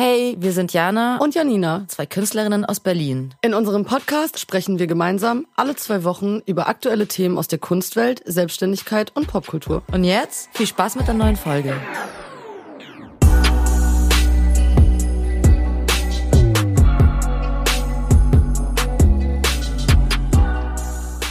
Hey, wir sind Jana und Janina, zwei Künstlerinnen aus Berlin. In unserem Podcast sprechen wir gemeinsam alle zwei Wochen über aktuelle Themen aus der Kunstwelt, Selbstständigkeit und Popkultur. Und jetzt viel Spaß mit der neuen Folge.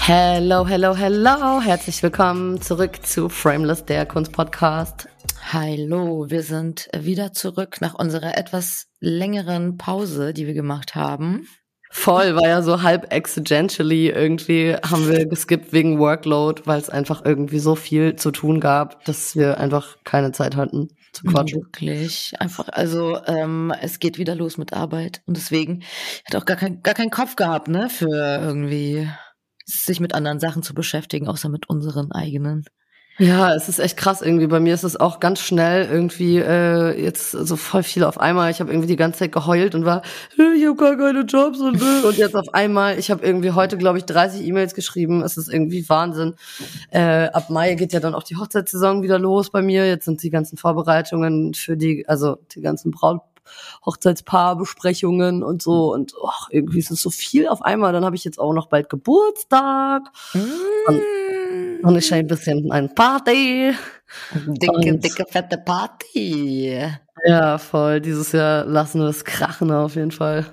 Hello, hello, hello. Herzlich willkommen zurück zu Frameless, der Kunstpodcast. Hallo, wir sind wieder zurück nach unserer etwas längeren Pause, die wir gemacht haben. Voll, war ja so halb accidentally irgendwie haben wir geskippt wegen Workload, weil es einfach irgendwie so viel zu tun gab, dass wir einfach keine Zeit hatten zu quatschen. Wirklich, einfach, also ähm, es geht wieder los mit Arbeit und deswegen hat auch gar kein gar keinen Kopf gehabt, ne, für irgendwie sich mit anderen Sachen zu beschäftigen, außer mit unseren eigenen. Ja, es ist echt krass irgendwie. Bei mir ist es auch ganz schnell irgendwie äh, jetzt so voll viel auf einmal. Ich habe irgendwie die ganze Zeit geheult und war, ich habe gar keine Jobs und und jetzt auf einmal. Ich habe irgendwie heute glaube ich 30 E-Mails geschrieben. Es ist irgendwie Wahnsinn. Äh, ab Mai geht ja dann auch die Hochzeitssaison wieder los bei mir. Jetzt sind die ganzen Vorbereitungen für die, also die ganzen Braut Hochzeitspaarbesprechungen und so und och, irgendwie ist es so viel auf einmal. Dann habe ich jetzt auch noch bald Geburtstag. Mm. Und ich ein bisschen ein Party. Dicke, und, dicke, fette Party. Ja, voll. Dieses Jahr lassen wir es krachen auf jeden Fall.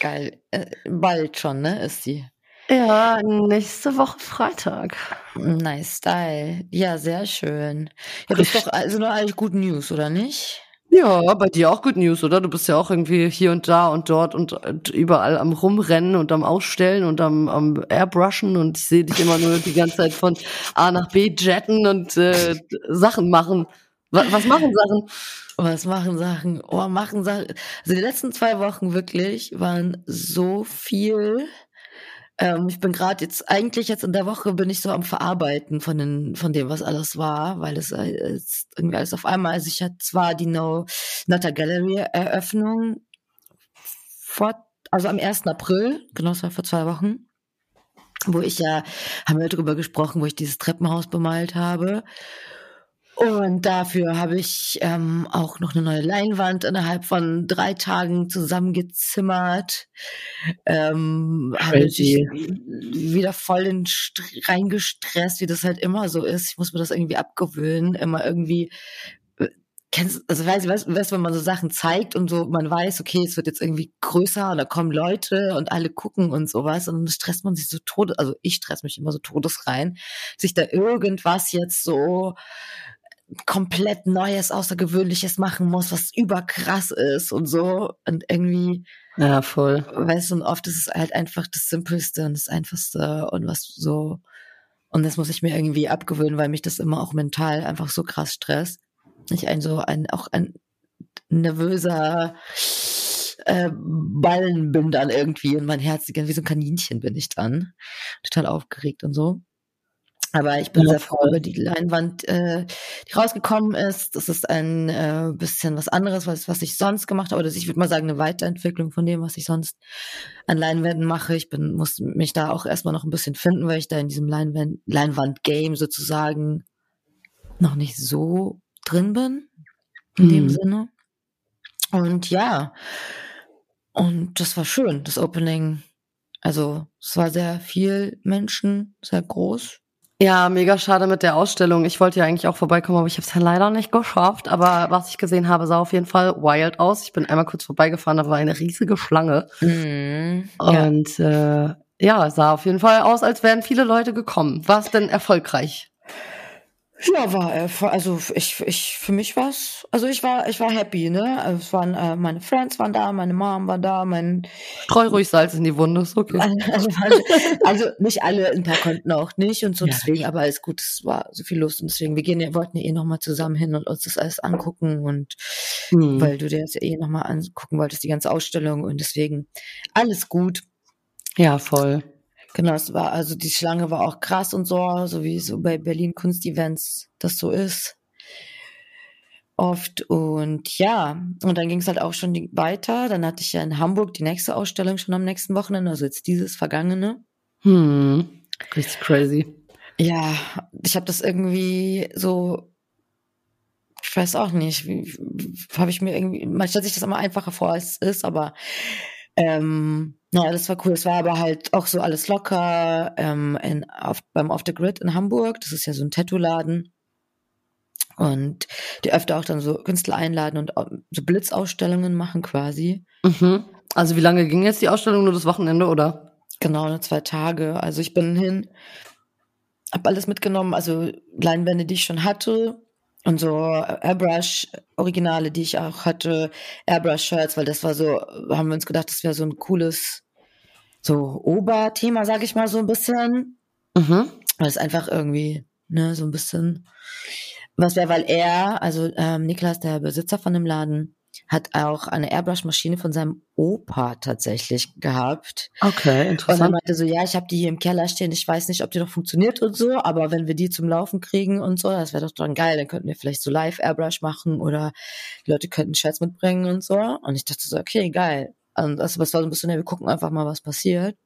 Geil. Äh, bald schon, ne, ist die. Ja, nächste Woche Freitag. Nice Style. Ja, sehr schön. Ja, das ist doch also nur eigentlich gut News, oder nicht? Ja, bei dir auch Good News, oder? Du bist ja auch irgendwie hier und da und dort und, überall am Rumrennen und am Ausstellen und am, am Airbrushen und ich sehe dich immer nur die ganze Zeit von A nach B jetten und äh, Sachen machen. Was, was machen Sachen? Was machen Sachen? Oh, machen Sachen. Also die letzten zwei Wochen wirklich waren so viel ähm, ich bin gerade jetzt, eigentlich jetzt in der Woche bin ich so am Verarbeiten von den, von dem, was alles war, weil es äh, irgendwie alles auf einmal. Also ich hatte zwar die No Nutter Gallery Eröffnung vor, also am 1. April, genau, das war vor zwei Wochen, wo ich ja, haben wir darüber gesprochen, wo ich dieses Treppenhaus bemalt habe. Und dafür habe ich ähm, auch noch eine neue Leinwand innerhalb von drei Tagen zusammengezimmert. Ähm, habe natürlich wieder voll in reingestresst, wie das halt immer so ist. Ich muss mir das irgendwie abgewöhnen, immer irgendwie äh, kennst, also weiß ich, weißt, weißt, wenn man so Sachen zeigt und so, man weiß, okay, es wird jetzt irgendwie größer und da kommen Leute und alle gucken und sowas und dann stresst man sich so todes, also ich stress mich immer so todes rein, sich da irgendwas jetzt so komplett Neues, Außergewöhnliches machen muss, was überkrass ist und so. Und irgendwie. Ja, voll. Weißt du, und oft ist es halt einfach das Simpelste und das Einfachste und was so. Und das muss ich mir irgendwie abgewöhnen, weil mich das immer auch mental einfach so krass stresst. Ich ein so ein, auch ein nervöser äh, Ballen bin dann irgendwie und mein Herz, wie so ein Kaninchen bin ich dann. Total aufgeregt und so. Aber ich bin ja, sehr froh über die Leinwand, äh, die rausgekommen ist. Das ist ein äh, bisschen was anderes, was, was ich sonst gemacht habe. Oder ich würde mal sagen, eine Weiterentwicklung von dem, was ich sonst an Leinwänden mache. Ich bin, muss mich da auch erstmal noch ein bisschen finden, weil ich da in diesem Leinwand, Leinwand-Game sozusagen noch nicht so drin bin. In mhm. dem Sinne. Und ja. Und das war schön, das Opening. Also, es war sehr viel Menschen, sehr groß ja, mega schade mit der Ausstellung. Ich wollte ja eigentlich auch vorbeikommen, aber ich habe es ja leider nicht geschafft. Aber was ich gesehen habe, sah auf jeden Fall wild aus. Ich bin einmal kurz vorbeigefahren, da war eine riesige Schlange. Mhm, Und ja. Äh, ja, sah auf jeden Fall aus, als wären viele Leute gekommen. War es denn erfolgreich? Ja, war äh, also ich ich für mich war's also ich war ich war happy, ne? Also es waren äh, meine Friends waren da, meine Mom war da, mein Streu ruhig Salz in die Wunde, ist okay. Also, also, also nicht alle, ein paar konnten auch nicht und so ja. deswegen, aber alles gut, es war so viel Lust und deswegen wir gehen ja wollten ja eh noch mal zusammen hin und uns das alles angucken und hm. weil du dir das ja eh noch mal angucken wolltest die ganze Ausstellung und deswegen alles gut. Ja, voll. Genau, es war, also die Schlange war auch krass und so, so wie so bei Berlin Kunstevents das so ist. Oft. Und ja, und dann ging es halt auch schon weiter. Dann hatte ich ja in Hamburg die nächste Ausstellung schon am nächsten Wochenende, also jetzt dieses vergangene. Hm, richtig crazy. Ja, ich habe das irgendwie so ich weiß auch nicht, habe ich mir irgendwie, man stellt sich das immer einfacher vor, als es ist, aber ähm, ja, das war cool. Es war aber halt auch so alles locker ähm, in, auf, beim Off the Grid in Hamburg. Das ist ja so ein Tattoo-Laden. Und die öfter auch dann so Künstler einladen und so Blitzausstellungen machen quasi. Mhm. Also wie lange ging jetzt die Ausstellung? Nur das Wochenende, oder? Genau, nur zwei Tage. Also ich bin hin, hab alles mitgenommen, also Leinwände, die ich schon hatte, und so Airbrush-Originale, die ich auch hatte, Airbrush-Shirts, weil das war so, haben wir uns gedacht, das wäre so ein cooles, so Oberthema, sag ich mal, so ein bisschen. Mhm. Weil es einfach irgendwie, ne, so ein bisschen, was wäre, weil er, also ähm, Niklas, der Besitzer von dem Laden, hat auch eine Airbrush-Maschine von seinem Opa tatsächlich gehabt. Okay, interessant. Und er meinte so, ja, ich habe die hier im Keller stehen, ich weiß nicht, ob die noch funktioniert und so, aber wenn wir die zum Laufen kriegen und so, das wäre doch dann geil, dann könnten wir vielleicht so live Airbrush machen oder die Leute könnten Shirts mitbringen und so. Und ich dachte so, okay, geil. Und das, was war so ein bisschen, ja, wir gucken einfach mal, was passiert.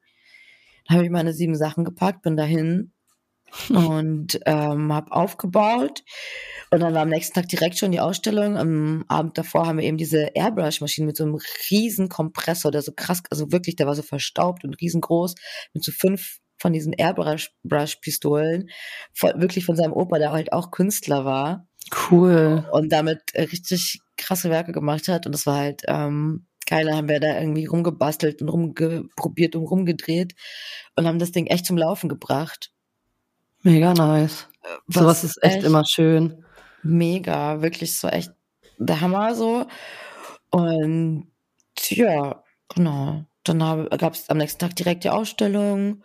Dann habe ich meine sieben Sachen gepackt, bin dahin und ähm, habe aufgebaut. Und dann war am nächsten Tag direkt schon die Ausstellung. Am Abend davor haben wir eben diese Airbrush-Maschine mit so einem riesen Kompressor, der so krass, also wirklich, der war so verstaubt und riesengroß, mit so fünf von diesen Airbrush-Pistolen, wirklich von seinem Opa, der halt auch Künstler war. Cool. Und damit richtig krasse Werke gemacht hat. Und das war halt ähm, geil. Da haben wir da irgendwie rumgebastelt und rumgeprobiert und rumgedreht und haben das Ding echt zum Laufen gebracht. Mega nice. Was Sowas ist echt, echt immer schön. Mega, wirklich so echt der Hammer so. Und ja, genau. Dann gab es am nächsten Tag direkt die Ausstellung.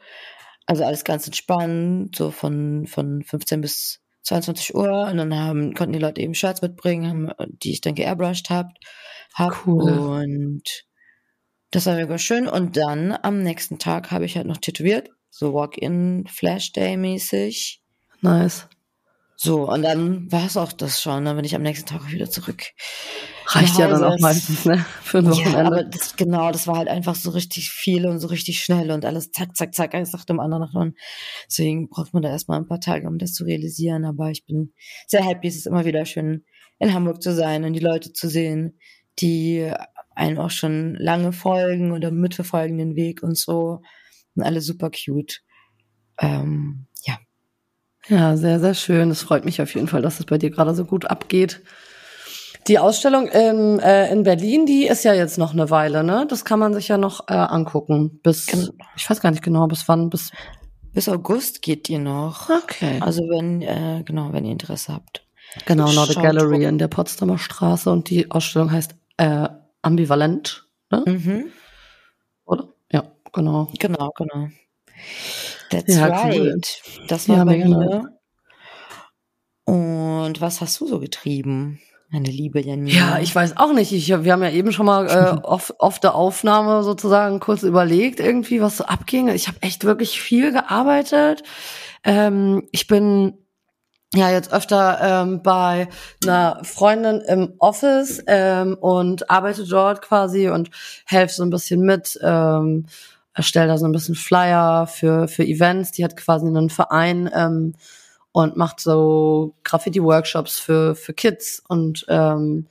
Also alles ganz entspannt, so von, von 15 bis 22 Uhr. Und dann haben, konnten die Leute eben Shirts mitbringen, haben, die ich denke airbrushed habt. Hab. Cool. Und das war mega schön. Und dann am nächsten Tag habe ich halt noch tätowiert so Walk-in Flash Day mäßig. Nice. So, und dann war es auch das schon. Dann bin ich am nächsten Tag auch wieder zurück. Reicht ja dann auch meistens, ne? Für ein Wochenende. Ja, aber das, genau, das war halt einfach so richtig viel und so richtig schnell und alles zack, zack, zack, eins nach dem anderen. Und deswegen braucht man da erstmal ein paar Tage, um das zu realisieren. Aber ich bin sehr happy. Es ist immer wieder schön, in Hamburg zu sein und die Leute zu sehen, die einem auch schon lange folgen oder mitverfolgen den Weg und so sind alle super cute. Ähm, ja. Ja, sehr, sehr schön. Es freut mich auf jeden Fall, dass es bei dir gerade so gut abgeht. Die Ausstellung in, äh, in Berlin, die ist ja jetzt noch eine Weile, ne? Das kann man sich ja noch äh, angucken. Bis, ich weiß gar nicht genau, bis wann, bis. Bis August geht die noch. Okay. Also wenn, äh, genau, wenn ihr Interesse habt. Genau, Nordic Gallery in der Potsdamer Straße und die Ausstellung heißt äh, Ambivalent, ne? Mhm. Genau. Genau, genau. That's ja, right. Cool. Das war ja, bei mir. Und was hast du so getrieben? Meine liebe Janina. Ja, ich weiß auch nicht. Ich, wir haben ja eben schon mal äh, auf, auf der Aufnahme sozusagen kurz überlegt, irgendwie, was so abging. Ich habe echt wirklich viel gearbeitet. Ähm, ich bin ja jetzt öfter ähm, bei einer Freundin im Office ähm, und arbeite dort quasi und helfe so ein bisschen mit. Ähm, erstelle da so ein bisschen Flyer für, für Events. Die hat quasi einen Verein ähm, und macht so Graffiti-Workshops für, für Kids. Und ähm,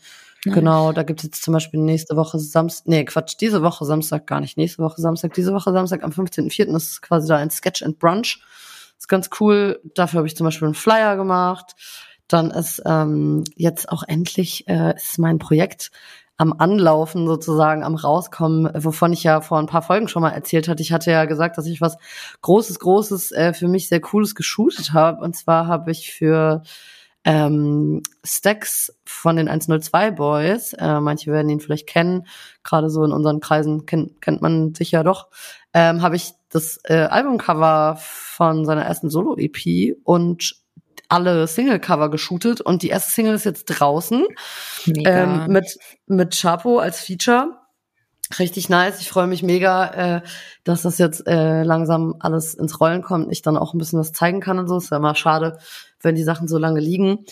nice. genau, da gibt es jetzt zum Beispiel nächste Woche Samstag, nee, Quatsch, diese Woche Samstag gar nicht, nächste Woche Samstag, diese Woche Samstag am 15.04. ist quasi da ein Sketch and Brunch. ist ganz cool. Dafür habe ich zum Beispiel einen Flyer gemacht. Dann ist ähm, jetzt auch endlich äh, ist mein Projekt am Anlaufen sozusagen, am Rauskommen, wovon ich ja vor ein paar Folgen schon mal erzählt hatte. Ich hatte ja gesagt, dass ich was Großes, Großes, äh, für mich sehr Cooles geshootet habe. Und zwar habe ich für ähm, Stacks von den 102 Boys, äh, manche werden ihn vielleicht kennen, gerade so in unseren Kreisen kennt, kennt man sich ja doch, ähm, habe ich das äh, Albumcover von seiner ersten Solo-EP und alle Single-Cover geshootet und die erste Single ist jetzt draußen ähm, mit mit Chapo als Feature. Richtig nice. Ich freue mich mega, äh, dass das jetzt äh, langsam alles ins Rollen kommt. Ich dann auch ein bisschen was zeigen kann und so. Ist ja immer schade, wenn die Sachen so lange liegen.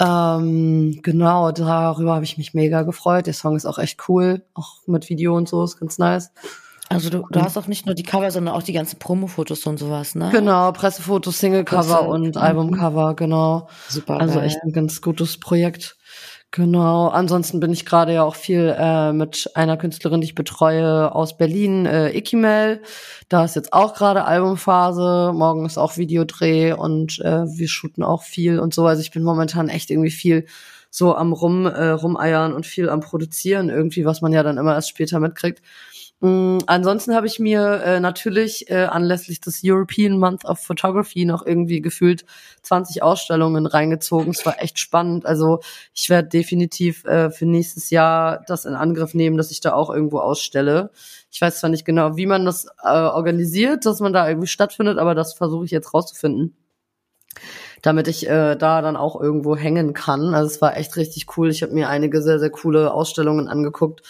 Ähm, genau, darüber habe ich mich mega gefreut. Der Song ist auch echt cool, auch mit Video und so, ist ganz nice. Also du, du hast auch nicht nur die Cover, sondern auch die ganzen Promo-Fotos und sowas, ne? Genau, Pressefotos, Singlecover Presse- und Mhm. Albumcover, genau. Super Also echt ein ganz gutes Projekt. Genau. Ansonsten bin ich gerade ja auch viel äh, mit einer Künstlerin, die ich betreue aus Berlin, äh, Ikimel. Da ist jetzt auch gerade Albumphase. Morgen ist auch Videodreh und äh, wir shooten auch viel und so. Also ich bin momentan echt irgendwie viel so am rum äh, rumeiern und viel am produzieren irgendwie, was man ja dann immer erst später mitkriegt. Mm, ansonsten habe ich mir äh, natürlich äh, anlässlich des European Month of Photography noch irgendwie gefühlt 20 Ausstellungen reingezogen. Es war echt spannend. Also ich werde definitiv äh, für nächstes Jahr das in Angriff nehmen, dass ich da auch irgendwo ausstelle. Ich weiß zwar nicht genau, wie man das äh, organisiert, dass man da irgendwie stattfindet, aber das versuche ich jetzt rauszufinden damit ich äh, da dann auch irgendwo hängen kann. Also es war echt richtig cool. Ich habe mir einige sehr, sehr coole Ausstellungen angeguckt.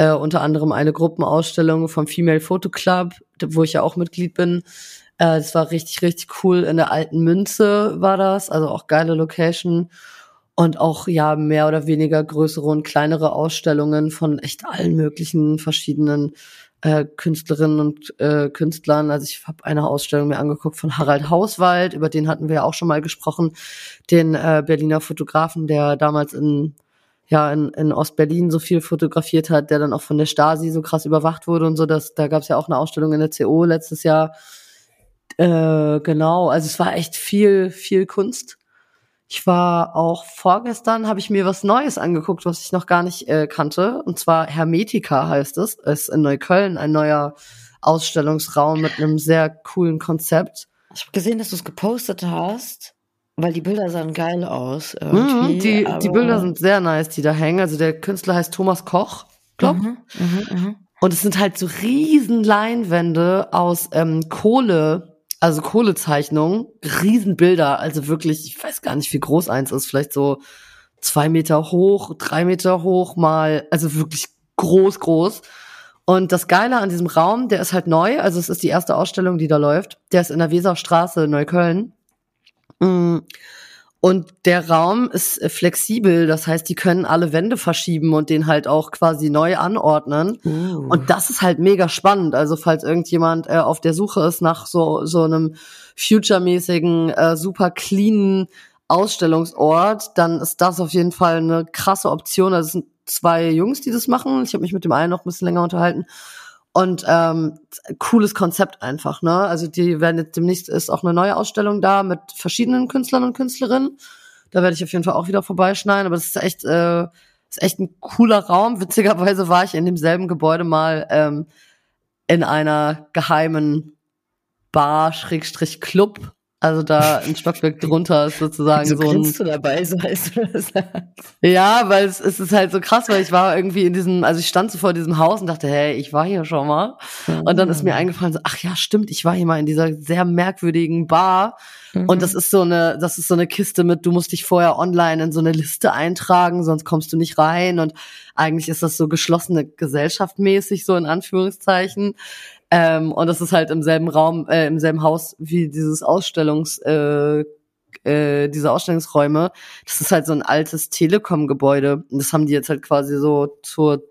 Äh, unter anderem eine Gruppenausstellung vom Female Photo Club, wo ich ja auch Mitglied bin. Äh, das war richtig, richtig cool. In der alten Münze war das, also auch geile Location. Und auch ja mehr oder weniger größere und kleinere Ausstellungen von echt allen möglichen verschiedenen äh, Künstlerinnen und äh, Künstlern. Also ich habe eine Ausstellung mir angeguckt von Harald Hauswald, über den hatten wir ja auch schon mal gesprochen, den äh, Berliner Fotografen, der damals in ja in, in Ostberlin so viel fotografiert hat, der dann auch von der Stasi so krass überwacht wurde und so. Das, da gab es ja auch eine Ausstellung in der CO letztes Jahr. Äh, genau, also es war echt viel, viel Kunst. Ich war auch vorgestern, habe ich mir was Neues angeguckt, was ich noch gar nicht äh, kannte. Und zwar Hermetika heißt es. Es ist in Neukölln ein neuer Ausstellungsraum mit einem sehr coolen Konzept. Ich habe gesehen, dass du es gepostet hast, weil die Bilder sahen geil aus. Mhm, die, die Bilder sind sehr nice, die da hängen. Also der Künstler heißt Thomas Koch, glaub. Mhm, mhm, mhm. Und es sind halt so riesen Leinwände aus ähm, Kohle, also Kohlezeichnungen, Riesenbilder, also wirklich, ich weiß gar nicht, wie groß eins ist, vielleicht so zwei Meter hoch, drei Meter hoch mal, also wirklich groß, groß. Und das Geile an diesem Raum, der ist halt neu, also es ist die erste Ausstellung, die da läuft. Der ist in der Weserstraße in Neukölln. Mm. Und der Raum ist äh, flexibel, das heißt, die können alle Wände verschieben und den halt auch quasi neu anordnen. Uh. Und das ist halt mega spannend. Also falls irgendjemand äh, auf der Suche ist nach so so einem future-mäßigen, äh, super cleanen Ausstellungsort, dann ist das auf jeden Fall eine krasse Option. Also es sind zwei Jungs, die das machen. Ich habe mich mit dem einen noch ein bisschen länger unterhalten. Und ähm, cooles Konzept einfach, ne? Also die werden jetzt demnächst ist auch eine neue Ausstellung da mit verschiedenen Künstlern und Künstlerinnen. Da werde ich auf jeden Fall auch wieder vorbeischneiden. Aber das ist echt, äh, ist echt ein cooler Raum. Witzigerweise war ich in demselben Gebäude mal ähm, in einer geheimen Bar Schrägstrich Club. Also da ein Stockwerk drunter ist sozusagen Wieso so ein du dabei, so heißt du das ja, weil es, es ist halt so krass, weil ich war irgendwie in diesem, also ich stand so vor diesem Haus und dachte, hey, ich war hier schon mal. Und dann ist mir eingefallen, so, ach ja, stimmt, ich war hier mal in dieser sehr merkwürdigen Bar. Und das ist so eine, das ist so eine Kiste mit, du musst dich vorher online in so eine Liste eintragen, sonst kommst du nicht rein. Und eigentlich ist das so geschlossene Gesellschaft mäßig, so in Anführungszeichen. Ähm, und das ist halt im selben Raum, äh, im selben Haus wie dieses Ausstellungs, äh, äh, diese Ausstellungsräume. Das ist halt so ein altes Telekom-Gebäude. Und das haben die jetzt halt quasi so zur,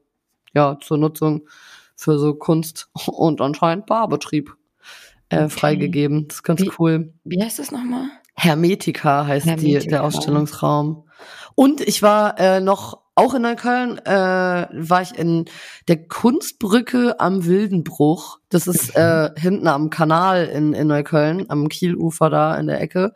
ja, zur Nutzung für so Kunst und anscheinend Barbetrieb äh, Okay. freigegeben. Das ist ganz Wie- cool. Wie heißt das nochmal? Hermetika heißt Die, Hermetika. der Ausstellungsraum. Und ich war äh, noch auch in Neukölln, äh, war ich in der Kunstbrücke am Wildenbruch. Das ist äh, hinten am Kanal in, in Neukölln, am Kielufer da in der Ecke.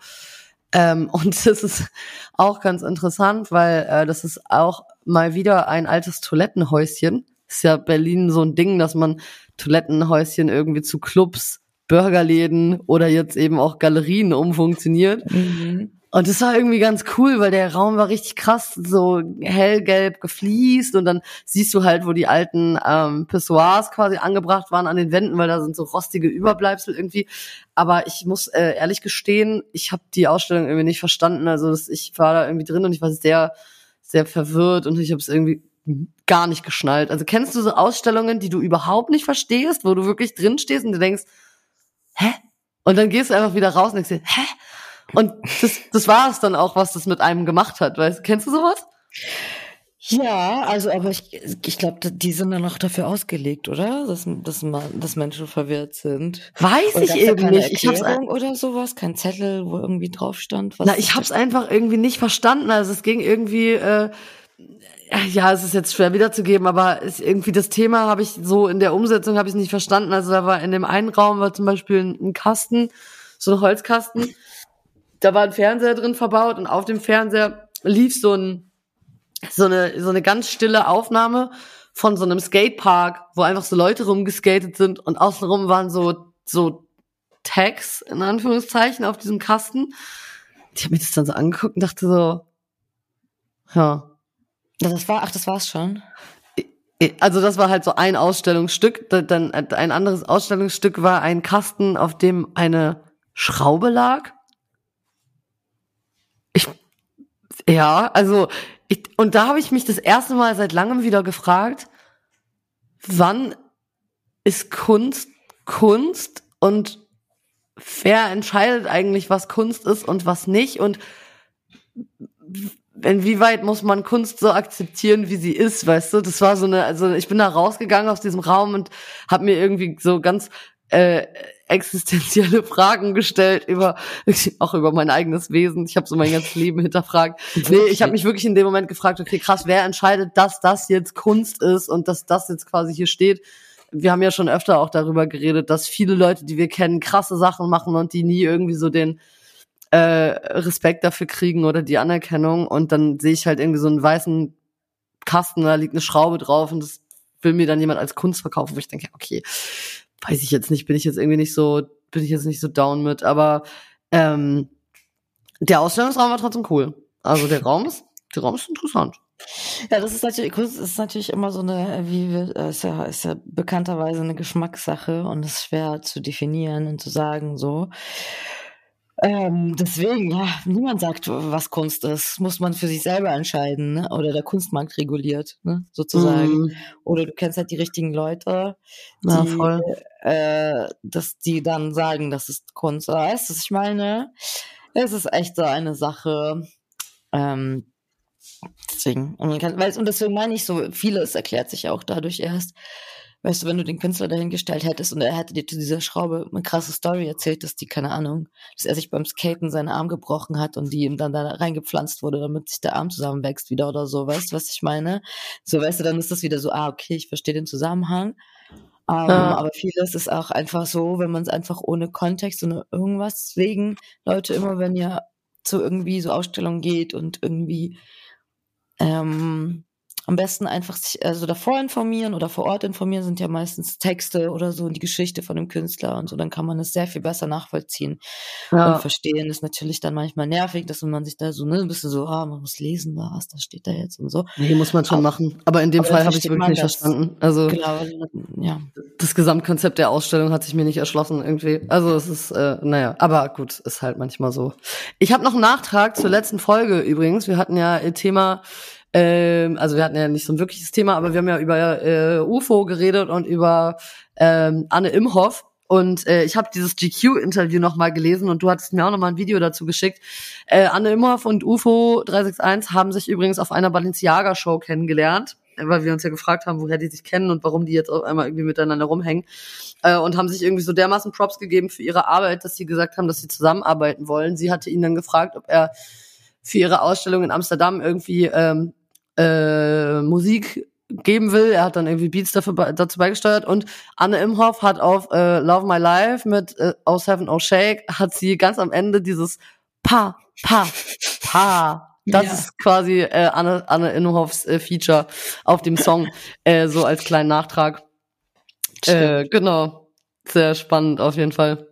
Ähm, und das ist auch ganz interessant, weil äh, das ist auch mal wieder ein altes Toilettenhäuschen. Ist ja Berlin so ein Ding, dass man Toilettenhäuschen irgendwie zu Clubs, Burgerläden oder jetzt eben auch Galerien umfunktioniert. Mhm. Und das war irgendwie ganz cool, weil der Raum war richtig krass, so hellgelb gefliest und dann siehst du halt, wo die alten ähm, Pissoirs quasi angebracht waren an den Wänden, weil da sind so rostige Überbleibsel irgendwie. Aber ich muss äh, ehrlich gestehen, ich habe die Ausstellung irgendwie nicht verstanden. Also das, ich war da irgendwie drin und ich war sehr, sehr verwirrt und ich habe es irgendwie gar nicht geschnallt. Also kennst du so Ausstellungen, die du überhaupt nicht verstehst, wo du wirklich drin stehst und du denkst, hä? Und dann gehst du einfach wieder raus und denkst dir, hä? Und das, das war es dann auch, was das mit einem gemacht hat. Weißt, kennst du sowas? Ja, also aber ich, ich glaube, die sind dann noch dafür ausgelegt, oder? Dass, dass, dass Menschen verwirrt sind. Weiß ich eben nicht. Ich hab's oder sowas, kein Zettel, wo irgendwie drauf stand. Was Na, ich hab's einfach irgendwie nicht verstanden. Also es ging irgendwie, äh, ja, es ist jetzt schwer wiederzugeben, aber irgendwie das Thema habe ich so in der Umsetzung habe ich nicht verstanden. Also da war in dem einen Raum war zum Beispiel ein, ein Kasten, so ein Holzkasten. Da war ein Fernseher drin verbaut und auf dem Fernseher lief so ein so eine, so eine ganz stille Aufnahme von so einem Skatepark, wo einfach so Leute rumgeskatet sind und außenrum waren so, so Tags, in Anführungszeichen, auf diesem Kasten. Ich habe mir das dann so angeguckt und dachte so, ja. Das war, ach, das war's schon. Also das war halt so ein Ausstellungsstück. Dann ein anderes Ausstellungsstück war ein Kasten, auf dem eine Schraube lag. Ich, ja, also ich, und da habe ich mich das erste Mal seit langem wieder gefragt, wann ist Kunst Kunst und wer entscheidet eigentlich, was Kunst ist und was nicht und inwieweit muss man Kunst so akzeptieren, wie sie ist, weißt du? Das war so eine, also ich bin da rausgegangen aus diesem Raum und habe mir irgendwie so ganz äh, existenzielle Fragen gestellt über auch über mein eigenes Wesen. Ich habe so mein ganzes Leben hinterfragt. Nee, ich habe mich wirklich in dem Moment gefragt, okay, krass, wer entscheidet, dass das jetzt Kunst ist und dass das jetzt quasi hier steht? Wir haben ja schon öfter auch darüber geredet, dass viele Leute, die wir kennen, krasse Sachen machen und die nie irgendwie so den äh, Respekt dafür kriegen oder die Anerkennung. Und dann sehe ich halt irgendwie so einen weißen Kasten, da liegt eine Schraube drauf und das will mir dann jemand als Kunst verkaufen, wo ich denke, okay, weiß ich jetzt nicht, bin ich jetzt irgendwie nicht so, bin ich jetzt nicht so down mit, aber ähm, der Ausstellungsraum war trotzdem cool. Also der Raum ist, der Raum ist interessant. Ja, das ist natürlich, Kunst ist natürlich immer so eine, wie wir, äh, ist ja, ist ja bekannterweise eine Geschmackssache und ist schwer zu definieren und zu sagen, so. Ähm, deswegen, ja, niemand sagt, was Kunst ist. Muss man für sich selber entscheiden, ne? Oder der Kunstmarkt reguliert, ne? sozusagen. Mm. Oder du kennst halt die richtigen Leute, die, ja, voll. Äh, dass die dann sagen, das ist Kunst. Weißt du, was ich meine? Es ist echt so eine Sache. Ähm, deswegen, und, man kann, weil, und deswegen meine ich so, vieles erklärt sich auch dadurch erst. Weißt du, wenn du den Künstler dahingestellt hättest und er hätte dir zu dieser Schraube eine krasse Story erzählt, dass die, keine Ahnung, dass er sich beim Skaten seinen Arm gebrochen hat und die ihm dann da reingepflanzt wurde, damit sich der Arm zusammenwächst wieder oder so, weißt du, was ich meine? So, weißt du, dann ist das wieder so, ah, okay, ich verstehe den Zusammenhang. Um, ähm, ja. Aber vieles ist auch einfach so, wenn man es einfach ohne Kontext und irgendwas wegen, Leute, immer wenn ihr zu irgendwie so Ausstellungen geht und irgendwie ähm, am besten einfach sich also davor informieren oder vor Ort informieren, sind ja meistens Texte oder so und die Geschichte von dem Künstler und so, dann kann man es sehr viel besser nachvollziehen ja. und verstehen. Ist natürlich dann manchmal nervig, dass man sich da so ne, ein bisschen so, ah, man muss lesen, was, da steht da jetzt und so. Nee, muss man schon aber, machen. Aber in dem Fall habe ich wirklich nicht das, verstanden. Also genau, ja. das Gesamtkonzept der Ausstellung hat sich mir nicht erschlossen irgendwie. Also es ist, äh, naja, aber gut, ist halt manchmal so. Ich habe noch einen Nachtrag zur letzten Folge übrigens. Wir hatten ja Thema ähm, also wir hatten ja nicht so ein wirkliches Thema, aber wir haben ja über äh, UFO geredet und über ähm, Anne Imhoff. Und äh, ich habe dieses GQ-Interview nochmal gelesen und du hattest mir auch nochmal ein Video dazu geschickt. Äh, Anne Imhoff und UFO 361 haben sich übrigens auf einer Balenciaga-Show kennengelernt, weil wir uns ja gefragt haben, woher die sich kennen und warum die jetzt auf einmal irgendwie miteinander rumhängen. Äh, und haben sich irgendwie so dermaßen Props gegeben für ihre Arbeit, dass sie gesagt haben, dass sie zusammenarbeiten wollen. Sie hatte ihn dann gefragt, ob er für ihre Ausstellung in Amsterdam irgendwie ähm, äh, Musik geben will. Er hat dann irgendwie Beats dafür, dazu beigesteuert und Anne Imhoff hat auf äh, Love My Life mit äh, Oh Seven Oh Shake hat sie ganz am Ende dieses Pa, Pa, Pa. Das ja. ist quasi äh, Anne, Anne Imhoffs äh, Feature auf dem Song, äh, so als kleinen Nachtrag. Äh, genau. Sehr spannend auf jeden Fall.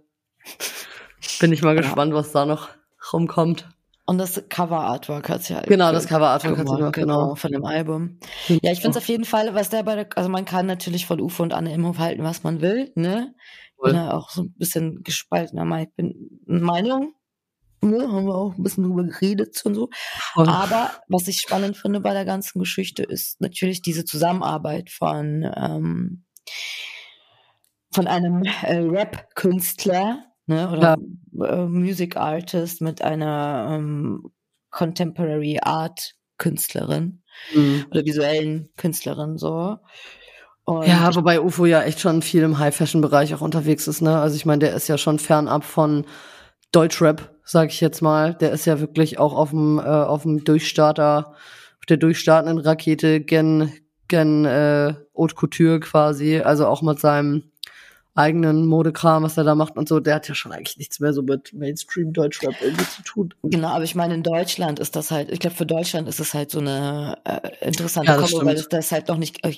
Bin ich mal ja. gespannt, was da noch rumkommt. Und das Cover-Artwork hat sie halt. Genau, das Cover-Artwork hat sie gemacht, genau. genau. Von dem Album. Ja, ich finde es auf jeden Fall, was der bei der, also man kann natürlich von Ufo und Anne immer halten, was man will, ne? Cool. Bin ja auch so ein bisschen gespaltener Meinung. Ne, haben wir auch ein bisschen drüber geredet und so. Voll. Aber was ich spannend finde bei der ganzen Geschichte ist natürlich diese Zusammenarbeit von, ähm, von einem äh, Rap-Künstler, ne, oder ja. äh, Music Artist mit einer ähm, Contemporary Art Künstlerin mhm. oder visuellen Künstlerin so. Und ja, wobei UFO ja echt schon viel im High-Fashion-Bereich auch unterwegs ist, ne? Also ich meine, der ist ja schon fernab von Deutschrap, sag ich jetzt mal. Der ist ja wirklich auch auf dem äh, auf dem Durchstarter, auf der durchstartenden Rakete gen gen äh, Haute Couture quasi, also auch mit seinem eigenen Modekram, was er da macht und so, der hat ja schon eigentlich nichts mehr so mit Mainstream Deutschrap irgendwie zu tun. Genau, aber ich meine, in Deutschland ist das halt, ich glaube, für Deutschland ist es halt so eine äh, interessante ja, Kombo, weil es das halt noch nicht äh,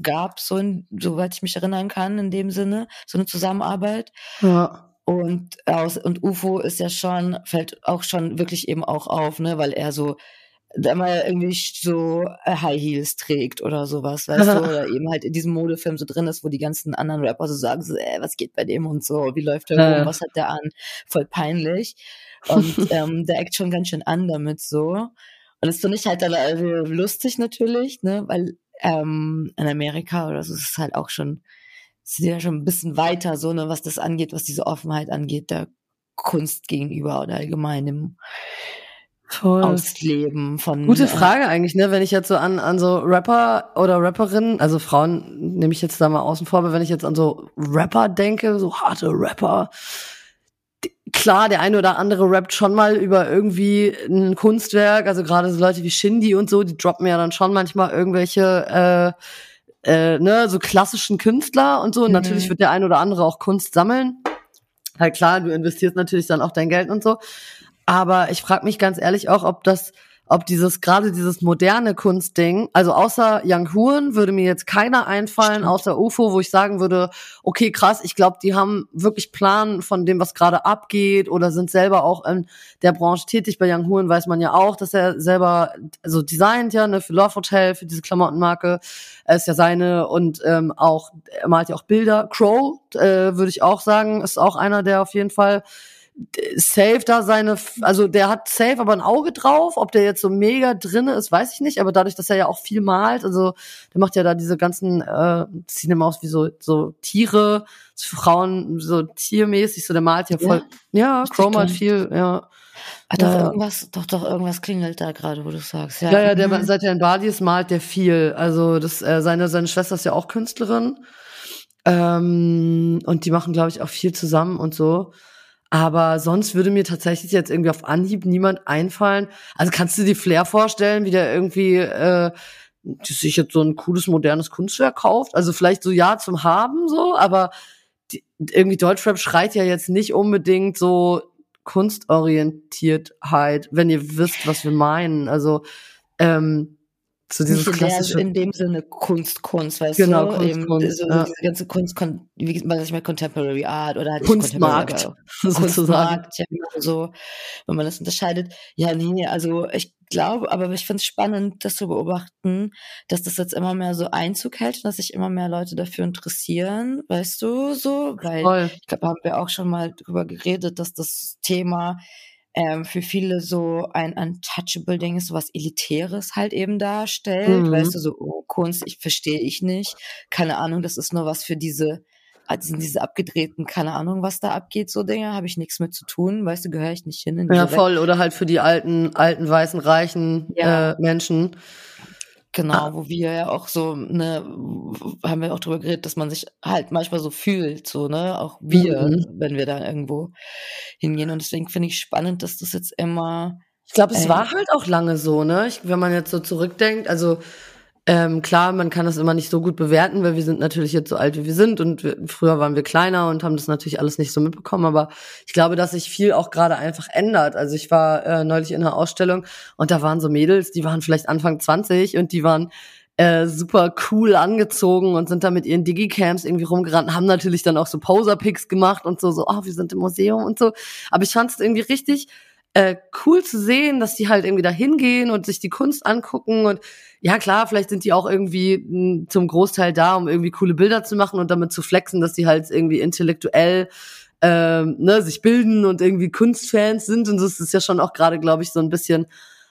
gab, so in, soweit ich mich erinnern kann, in dem Sinne, so eine Zusammenarbeit. Ja. Und aus, und UFO ist ja schon, fällt auch schon wirklich eben auch auf, ne, weil er so da mal irgendwie so äh, High Heels trägt oder sowas, weißt du, oder eben halt in diesem Modefilm so drin ist, wo die ganzen anderen Rapper so sagen, so, ey, was geht bei dem und so, wie läuft der rum, was hat der an, voll peinlich. Und ähm, der eckt schon ganz schön an damit so. Und das finde ich halt dann also lustig natürlich, ne, weil ähm, in Amerika oder so ist es halt auch schon, sind ja schon ein bisschen weiter, so, ne, was das angeht, was diese Offenheit angeht, der Kunst gegenüber oder allgemein im Voll. Ausleben von. Gute äh, Frage eigentlich, ne? Wenn ich jetzt so an, an so Rapper oder Rapperinnen, also Frauen nehme ich jetzt da mal außen vor, aber wenn ich jetzt an so Rapper denke, so harte Rapper, klar, der eine oder andere rappt schon mal über irgendwie ein Kunstwerk, also gerade so Leute wie Shindy und so, die droppen ja dann schon manchmal irgendwelche äh, äh, ne, so klassischen Künstler und so. Und mhm. natürlich wird der eine oder andere auch Kunst sammeln. Halt klar, du investierst natürlich dann auch dein Geld und so. Aber ich frage mich ganz ehrlich auch, ob das, ob dieses gerade dieses moderne Kunstding, also außer Young Huren würde mir jetzt keiner einfallen, Stimmt. außer UFO, wo ich sagen würde, okay, krass, ich glaube, die haben wirklich Plan von dem, was gerade abgeht oder sind selber auch in der Branche tätig. Bei Young Huren weiß man ja auch, dass er selber also designt ja ne, für Love Hotel, für diese Klamottenmarke, er ist ja seine und ähm, auch er malt ja auch Bilder. Crow äh, würde ich auch sagen, ist auch einer, der auf jeden Fall safe da seine, also der hat safe aber ein Auge drauf. Ob der jetzt so mega drinne ist, weiß ich nicht. Aber dadurch, dass er ja auch viel malt, also der macht ja da diese ganzen, äh, sieht immer aus wie so, so Tiere, so Frauen, so tiermäßig, so der malt ja voll. Ja, ja Crow malt viel, ja. Ah, doch, ja. irgendwas, doch, doch, irgendwas klingelt da gerade, wo du sagst. Ja, ja, ja der, seit er in Bali ist, malt der viel. Also das, äh, seine, seine Schwester ist ja auch Künstlerin. Ähm, und die machen, glaube ich, auch viel zusammen und so. Aber sonst würde mir tatsächlich jetzt irgendwie auf Anhieb niemand einfallen. Also kannst du dir Flair vorstellen, wie der irgendwie äh, sich jetzt so ein cooles, modernes Kunstwerk kauft? Also vielleicht so ja zum Haben so, aber die, irgendwie Deutschrap schreit ja jetzt nicht unbedingt so Kunstorientiertheit, wenn ihr wisst, was wir meinen. Also ähm, so dieses Nicht in, klassische in dem Sinne Kunst, Kunst, weißt genau, du? Kunst, Eben, Kunst, so ja. diese ganze Kunst, wie was ich mal Contemporary Art oder halt Kunstmarkt, Kunstmarkt, ja, genau so, wenn man das unterscheidet. Ja, nee, also ich glaube, aber ich finde es spannend, das zu beobachten, dass das jetzt immer mehr so Einzug hält und dass sich immer mehr Leute dafür interessieren, weißt du, so, weil Voll. ich glaube, haben wir auch schon mal drüber geredet, dass das Thema ähm, für viele so ein untouchable Ding ist, so was Elitäres halt eben darstellt. Mhm. Weißt du, so oh, Kunst, ich verstehe ich nicht. Keine Ahnung, das ist nur was für diese also diese abgedrehten, keine Ahnung, was da abgeht, so Dinge, habe ich nichts mit zu tun, weißt du, gehöre ich nicht hin. ja, voll, Welt. oder halt für die alten, alten, weißen, reichen ja. äh, Menschen. Genau, ah. wo wir ja auch so, ne, haben wir auch drüber geredet, dass man sich halt manchmal so fühlt, so, ne, auch wir, mhm. wenn wir da irgendwo hingehen. Und deswegen finde ich spannend, dass das jetzt immer. Ich glaube, es äh, war halt auch lange so, ne? Ich, wenn man jetzt so zurückdenkt, also ähm, klar, man kann das immer nicht so gut bewerten, weil wir sind natürlich jetzt so alt, wie wir sind und wir, früher waren wir kleiner und haben das natürlich alles nicht so mitbekommen, aber ich glaube, dass sich viel auch gerade einfach ändert. Also ich war äh, neulich in einer Ausstellung und da waren so Mädels, die waren vielleicht Anfang 20 und die waren äh, super cool angezogen und sind da mit ihren Digicams irgendwie rumgerannt, haben natürlich dann auch so Poser-Pics gemacht und so, so, oh, wir sind im Museum und so. Aber ich fand es irgendwie richtig äh, cool zu sehen, dass die halt irgendwie da hingehen und sich die Kunst angucken und ja klar, vielleicht sind die auch irgendwie m, hm, zum Großteil da, um irgendwie coole Bilder zu machen und damit zu flexen, dass die halt irgendwie intellektuell ähm, ne, sich bilden und irgendwie Kunstfans sind und das ist ja schon auch gerade, glaube ich, so ein bisschen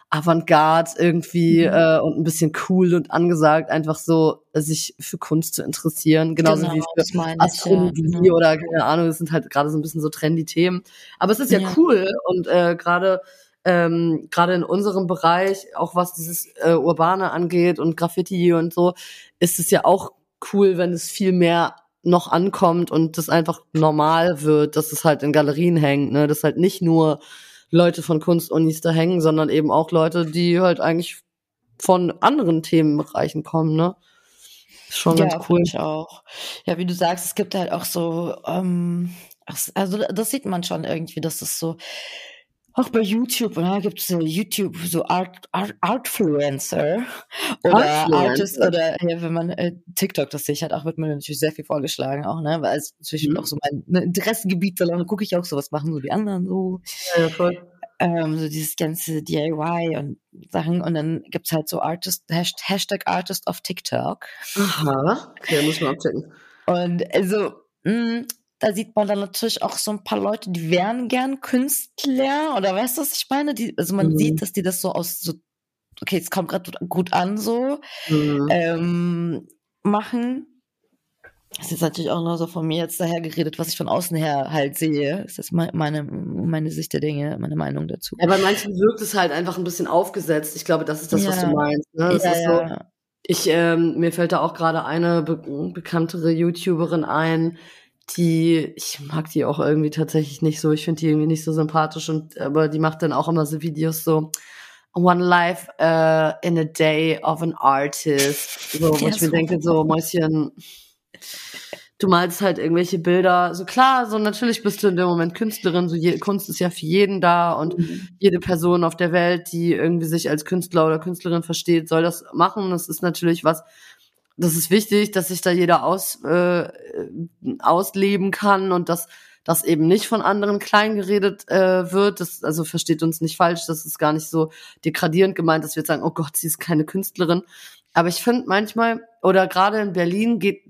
Avantgarde irgendwie mhm. äh, und ein bisschen cool und angesagt, einfach so sich für Kunst zu interessieren, genauso genau, wie für Astrologie ja. Genau. oder keine Ahnung, das sind halt gerade so ein bisschen so trendy Themen. Aber es ist ja, ja. cool und äh, gerade ähm, gerade in unserem Bereich, auch was dieses äh, Urbane angeht und Graffiti und so, ist es ja auch cool, wenn es viel mehr noch ankommt und das einfach normal wird, dass es halt in Galerien hängt, ne? Dass halt nicht nur Leute von Kunstunis da hängen, sondern eben auch Leute, die halt eigentlich von anderen Themenbereichen kommen, ne? Ist schon ja, ganz cool. Ich auch. Ja, wie du sagst, es gibt halt auch so, ähm, also das sieht man schon irgendwie, dass das so auch bei YouTube, da gibt es YouTube, so Art, Art, Artfluencer oder Artfluencer. Artist oder ja, wenn man äh, TikTok das sehe ich halt auch, wird mir natürlich sehr viel vorgeschlagen auch, ne, weil es natürlich mhm. auch so mein ne, Interessengebiet, da gucke ich auch so, was machen so die anderen so. Ja, voll. Ähm, so dieses ganze DIY und Sachen und dann gibt's halt so Artist, Hashtag Artist auf TikTok. Aha, okay, muss man abchecken. Und also, mh, mm, da sieht man dann natürlich auch so ein paar Leute, die wären gern Künstler oder weißt du, was ich meine? Die, also man mhm. sieht, dass die das so aus so, okay, es kommt gerade gut an so, mhm. ähm, machen. Das ist natürlich auch nur so von mir jetzt daher geredet, was ich von außen her halt sehe. Das ist meine, meine Sicht der Dinge, meine Meinung dazu. Ja, bei manchen wirkt es halt einfach ein bisschen aufgesetzt. Ich glaube, das ist das, ja. was du meinst. Ne? Das ja, ist so, ja. Ich, ähm, mir fällt da auch gerade eine be bekanntere YouTuberin ein, die, ich mag die auch irgendwie tatsächlich nicht so. Ich finde die irgendwie nicht so sympathisch und aber die macht dann auch immer so Videos so One Life uh, in a Day of an Artist. So, wo ja, ich mir denke, so, Mäuschen, du malst halt irgendwelche Bilder. So klar, so natürlich bist du in dem Moment Künstlerin, so je, Kunst ist ja für jeden da und mhm. jede Person auf der Welt, die irgendwie sich als Künstler oder Künstlerin versteht, soll das machen. Das ist natürlich was, das ist wichtig, dass sich da jeder aus, äh, ausleben kann und dass das eben nicht von anderen klein geredet äh, wird. Das, also versteht uns nicht falsch, das ist gar nicht so degradierend gemeint, dass wir jetzt sagen, oh Gott, sie ist keine Künstlerin. Aber ich finde manchmal, oder gerade in Berlin geht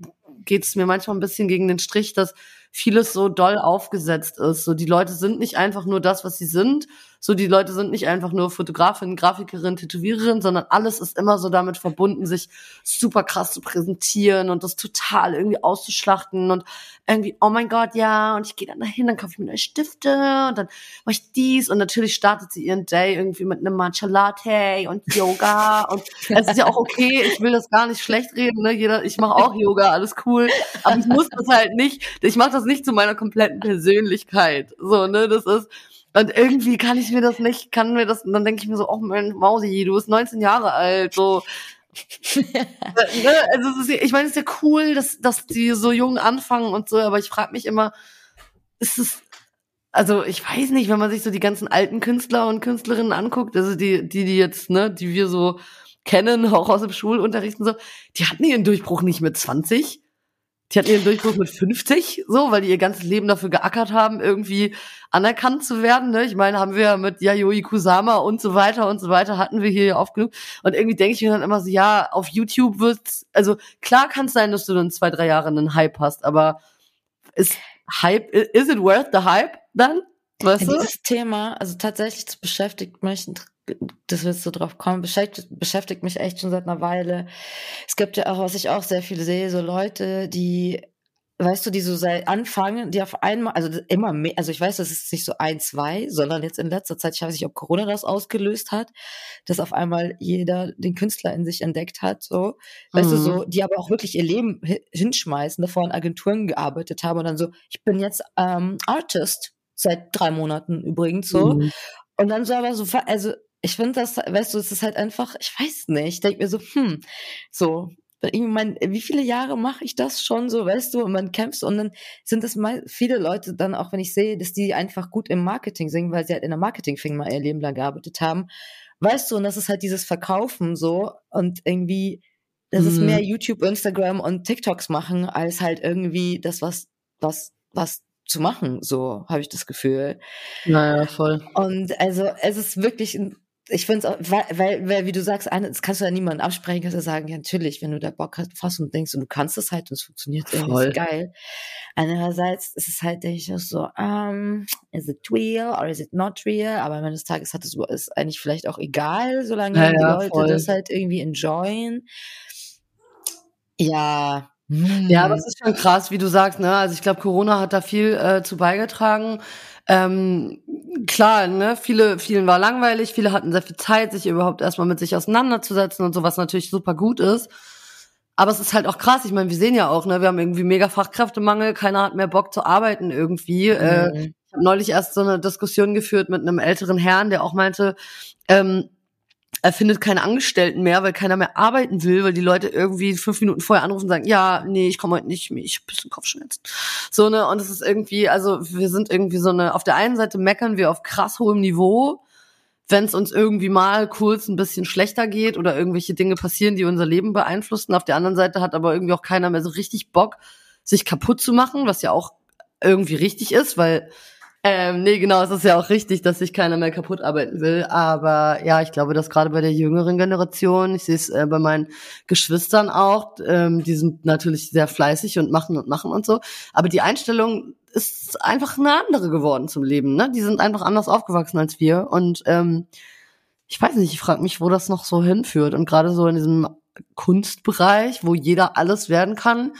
geht es mir manchmal ein bisschen gegen den Strich, dass vieles so doll aufgesetzt ist. So die Leute sind nicht einfach nur das, was sie sind, so, die Leute sind nicht einfach nur Fotografin, Grafikerin, Tätowiererin, sondern alles ist immer so damit verbunden, sich super krass zu präsentieren und das total irgendwie auszuschlachten und irgendwie, oh mein Gott, ja, und ich gehe dann dahin, dann kaufe ich mir neue Stifte und dann mache ich dies. Und natürlich startet sie ihren Day irgendwie mit einem Matcha Latte und Yoga. Und es ist ja auch okay, ich will das gar nicht schlecht reden, ne? Jeder, ich mache auch Yoga, alles cool, aber ich muss das halt nicht, ich mache das nicht zu meiner kompletten Persönlichkeit, so, ne, das ist und irgendwie kann ich mir das nicht, kann mir das, und dann denke ich mir so, oh mein Mausi, du bist 19 Jahre alt, so. ne? also ist, ich meine, es ist ja cool, dass, dass die so jung anfangen und so, aber ich frage mich immer, ist es, also ich weiß nicht, wenn man sich so die ganzen alten Künstler und Künstlerinnen anguckt, also die, die, die jetzt, ne, die wir so kennen, auch aus dem Schulunterricht und so, die hatten ihren Durchbruch nicht mit 20, die hatten ihren Durchbruch mit 50, so, weil die ihr ganzes Leben dafür geackert haben, irgendwie anerkannt zu werden. Ne? Ich meine, haben wir mit Yayoi Kusama und so weiter und so weiter, hatten wir hier oft genug. Und irgendwie denke ich mir dann immer so, ja, auf YouTube wird's, also klar kann es sein, dass du dann zwei, drei Jahre einen Hype hast, aber ist Hype, is it worth the hype dann? Weißt ja, du? Dieses Thema, also tatsächlich beschäftigt mich das willst du drauf kommen, beschäftigt, beschäftigt mich echt schon seit einer Weile. Es gibt ja auch, was ich auch sehr viel sehe, so Leute, die, weißt du, die so seit anfangen, die auf einmal, also immer mehr, also ich weiß, das ist nicht so ein, zwei, sondern jetzt in letzter Zeit, ich weiß nicht, ob Corona das ausgelöst hat, dass auf einmal jeder den Künstler in sich entdeckt hat, so, weißt mhm. du, so, mhm. die aber auch wirklich ihr Leben hinschmeißen, davor in Agenturen gearbeitet haben und dann so, ich bin jetzt ähm, Artist, seit drei Monaten übrigens so. Mhm. Und dann so aber so, also ich finde das, weißt du, es ist halt einfach, ich weiß nicht, ich denke mir so, hm, so, ich meine, wie viele Jahre mache ich das schon so, weißt du, und man kämpft und dann sind es mal viele Leute dann auch, wenn ich sehe, dass die einfach gut im Marketing sind, weil sie halt in der Marketingfirma ihr Leben lang gearbeitet haben, weißt du, und das ist halt dieses Verkaufen so und irgendwie, das mhm. ist mehr YouTube, Instagram und TikToks machen, als halt irgendwie das, was, was, was zu machen, so habe ich das Gefühl. Naja, voll. Und also es ist wirklich ein ich finde es auch, weil, weil, weil, wie du sagst, das kannst du ja niemandem absprechen, kannst du sagen, ja, natürlich, wenn du da Bock hast, fast und denkst und du kannst es halt und es funktioniert irgendwie ist geil. Andererseits ist es halt, denke ich, so, um, ähm, is it real or is it not real? Aber am Ende des Tages hat es, ist eigentlich vielleicht auch egal, solange ja, die Leute voll. das halt irgendwie enjoyen. Ja, Hm. Ja, aber es ist schon krass, wie du sagst, ne? Also ich glaube, Corona hat da viel äh, zu beigetragen. Ähm, klar, ne, viele, vielen war langweilig, viele hatten sehr viel Zeit, sich überhaupt erstmal mit sich auseinanderzusetzen und so, was natürlich super gut ist. Aber es ist halt auch krass. Ich meine, wir sehen ja auch, ne, wir haben irgendwie mega Fachkräftemangel, keiner hat mehr Bock zu arbeiten irgendwie. Äh, mhm. Äh, ich habe neulich erst so eine Diskussion geführt mit einem älteren Herrn, der auch meinte, ähm, er findet keine Angestellten mehr, weil keiner mehr arbeiten will, weil die Leute irgendwie fünf Minuten vorher anrufen und sagen, ja, nee, ich komme heute nicht, ich hab ein bisschen Kopfschmerzen. So, ne, und es ist irgendwie, also wir sind irgendwie so eine, auf der einen Seite meckern wir auf krass hohem Niveau, wenn es uns irgendwie mal kurz ein bisschen schlechter geht oder irgendwelche Dinge passieren, die unser Leben beeinflussen. Auf der anderen Seite hat aber irgendwie auch keiner mehr so richtig Bock, sich kaputt zu machen, was ja auch irgendwie richtig ist, weil ähm, nee, genau, es ist ja auch richtig, dass sich keiner mehr kaputt arbeiten will. Aber ja, ich glaube, dass gerade bei der jüngeren Generation, ich sehe es äh, bei meinen Geschwistern auch, ähm, die sind natürlich sehr fleißig und machen und machen und so. Aber die Einstellung ist einfach eine andere geworden zum Leben. Ne? Die sind einfach anders aufgewachsen als wir. Und ähm, ich weiß nicht, ich frage mich, wo das noch so hinführt. Und gerade so in diesem Kunstbereich, wo jeder alles werden kann,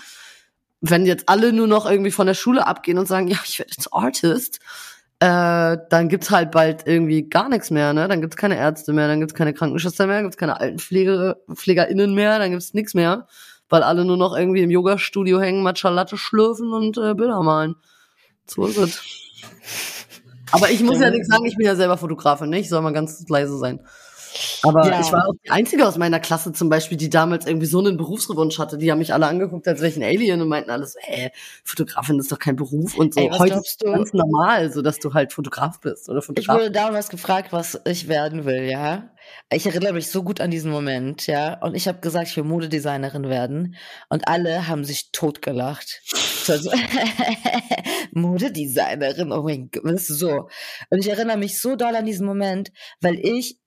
wenn jetzt alle nur noch irgendwie von der Schule abgehen und sagen, ja, ich werde jetzt Artist, äh, dann gibt's halt bald irgendwie gar nichts mehr, ne? Dann gibt's keine Ärzte mehr, dann gibt's keine Krankenschwester mehr, gibt's keine Altenpflege, PflegerInnen mehr, dann gibt's nichts mehr, weil alle nur noch irgendwie im Yoga-Studio hängen, Matcha Latte schlürfen und äh, Bilder malen. So ist es. Aber ich muss ja nichts sagen, ich bin ja selber Fotografin, ne? Ich soll mal ganz leise sein. Aber ja. ich war auch die Einzige aus meiner Klasse zum Beispiel, die damals irgendwie so einen Berufswunsch hatte. Die haben mich alle angeguckt, als wäre ich ein Alien und meinten alles, ey, Fotografin ist doch kein Beruf und so. Ey, Heute ist es ganz normal, so dass du halt Fotograf bist oder Fotograf. Ich wurde damals gefragt, was ich werden will, ja. Ich erinnere mich so gut an diesen Moment, ja. Und ich habe gesagt, ich will Modedesignerin werden. Und alle haben sich totgelacht. So, Modedesignerin, oh mein Gott, so. Und ich erinnere mich so doll an diesen Moment, weil ich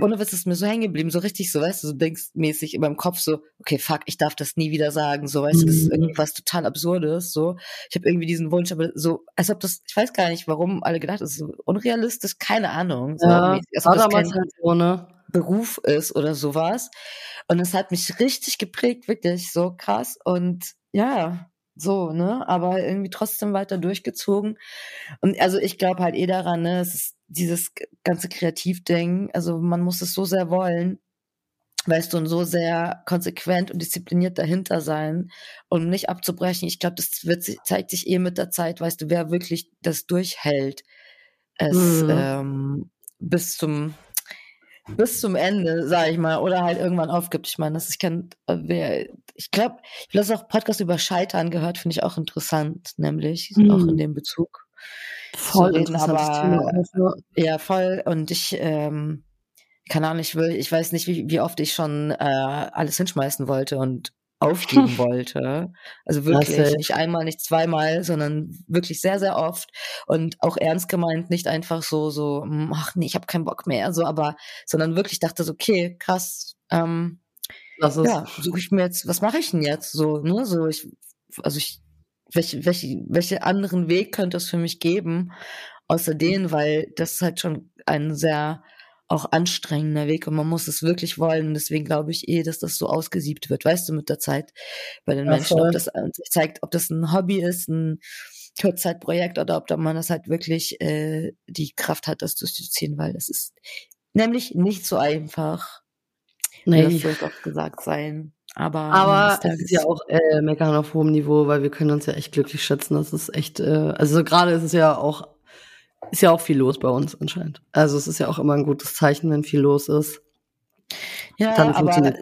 ohne Witz ist mir so hängen geblieben, so richtig so, weißt du, so denkmäßig in meinem Kopf so, okay, fuck, ich darf das nie wieder sagen, so, weißt du, das ist mhm. irgendwas total Absurdes, so. Ich habe irgendwie diesen Wunsch, aber so, als ob das, ich weiß gar nicht, warum alle gedacht, das ist so unrealistisch, keine Ahnung. So, ja, als ob das kein halt so, ne? Beruf ist oder sowas. Und es hat mich richtig geprägt, wirklich, so krass. Und ja, so, ne, aber irgendwie trotzdem weiter durchgezogen. Und also ich glaube halt eh daran, ne, es ist dieses ganze Kreativding, also man muss es so sehr wollen, weißt du, und so sehr konsequent und diszipliniert dahinter sein, um nicht abzubrechen. Ich glaube, das wird, zeigt sich eh mit der Zeit, weißt du, wer wirklich das durchhält, es mhm. ähm, bis zum bis zum Ende, sag ich mal, oder halt irgendwann aufgibt. Ich meine, das ich kann, wer, ich glaube, ich habe das auch Podcast über Scheitern gehört, finde ich auch interessant, nämlich mhm. auch in dem Bezug. Voll reden, aber ja voll. Und ich ähm, keine Ahnung, ich will, ich weiß nicht, wie, wie oft ich schon äh, alles hinschmeißen wollte und aufgeben wollte. Also wirklich nicht einmal, nicht zweimal, sondern wirklich sehr, sehr oft. Und auch ernst gemeint, nicht einfach so, so, hm, ach nee, ich habe keinen Bock mehr, so, aber, sondern wirklich dachte so, okay, krass, ähm, ja, suche ich mir jetzt, was mache ich denn jetzt? So, ne, so, ich, also ich welche, welche, welche anderen Weg könnte es für mich geben, außer den, weil das ist halt schon ein sehr auch anstrengender Weg und man muss es wirklich wollen. Und deswegen glaube ich eh, dass das so ausgesiebt wird, weißt du, mit der Zeit bei den ja, Menschen, voll. ob das sich zeigt, ob das ein Hobby ist, ein Kurzzeitprojekt oder ob da man das halt wirklich äh, die Kraft hat, das durchzuziehen, weil das ist nämlich nicht so einfach. Nee. Das soll auch gesagt sein. Aber, Aber es ist ja auch äh, meckern auf hohem Niveau, weil wir können uns ja echt glücklich schätzen. Das ist echt, äh, also gerade ist es ja auch, ist ja auch viel los bei uns anscheinend. Also es ist ja auch immer ein gutes Zeichen, wenn viel los ist. Ja, aber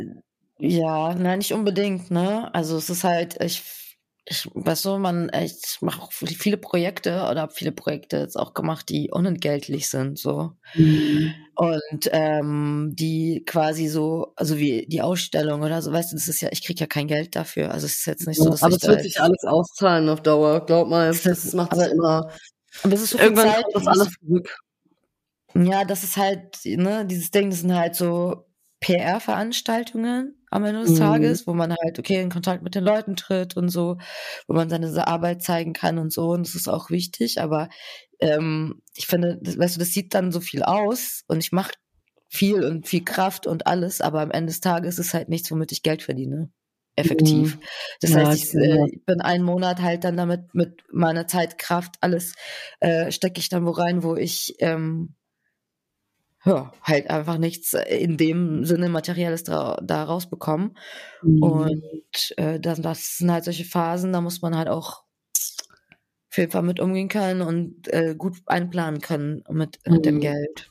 ja, nein, nicht unbedingt, ne? Also es ist halt, ich ich weißt du, man, ich mache auch viele Projekte oder habe viele Projekte jetzt auch gemacht, die unentgeltlich sind, so. Mhm. Und ähm, die quasi so, also wie die Ausstellung oder so, weißt du, das ist ja, ich krieg ja kein Geld dafür. Also es ist jetzt nicht so, dass aber ich es wird sich alles auszahlen auf Dauer, glaub mal. Das, das macht aber, immer. Aber es ist so Irgendwann Zeit, kommt das alles zurück. Ja, das ist halt, ne, dieses Ding, das sind halt so PR-Veranstaltungen am Ende des mhm. Tages, wo man halt, okay, in Kontakt mit den Leuten tritt und so, wo man seine Arbeit zeigen kann und so. Und das ist auch wichtig. Aber ähm, ich finde, das, weißt du, das sieht dann so viel aus und ich mache viel und viel Kraft und alles, aber am Ende des Tages ist es halt nichts, womit ich Geld verdiene. effektiv. Mhm. Das Ja, heißt, ich, äh, ich bin einen Monat halt dann damit mit meiner Zeit, Kraft, alles äh, stecke ich dann wo rein, wo ich ähm, ja, halt einfach nichts äh, in dem Sinne Materielles da, da rausbekomme. Mhm. Und äh, das, das sind halt solche Phasen, da muss man halt auch auf jeden Fall mit umgehen können und äh, gut einplanen können mit, mit dem Mhm. Geld.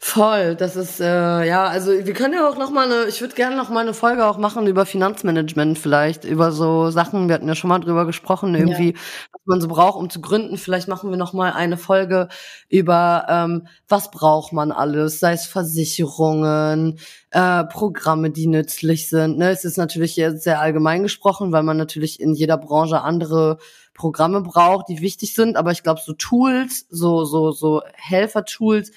Voll, das ist äh, ja, also wir können ja auch noch mal eine, ich würde gerne noch mal eine Folge auch machen über Finanzmanagement vielleicht, über so Sachen, wir hatten ja schon mal drüber gesprochen, Ja. irgendwie, was man so braucht, um zu gründen. Vielleicht machen wir noch mal eine Folge über ähm, was braucht man alles, sei es Versicherungen, äh, Programme, die nützlich sind. Ne? Es ist natürlich jetzt sehr allgemein gesprochen, weil man natürlich in jeder Branche andere Programme braucht, die wichtig sind, aber ich glaube so Tools, so so so Helfer-Tools,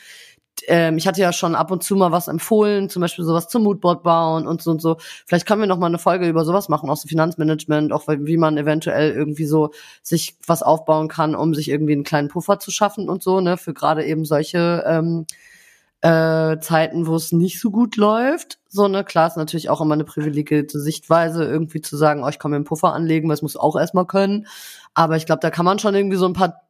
ähm, ich hatte ja schon ab und zu mal was empfohlen, zum Beispiel sowas zum Moodboard bauen und so und so. Vielleicht können wir noch mal eine Folge über sowas machen, auch so Finanzmanagement, auch wie man eventuell irgendwie so sich was aufbauen kann, um sich irgendwie einen kleinen Puffer zu schaffen und so, ne, für gerade eben solche ähm, äh, Zeiten, wo es nicht so gut läuft. So, ne, klar ist natürlich auch immer eine privilegierte Sichtweise, irgendwie zu sagen, oh, ich kann mir einen Puffer anlegen, weil es muss auch erstmal können. Aber ich glaube, da kann man schon irgendwie so ein paar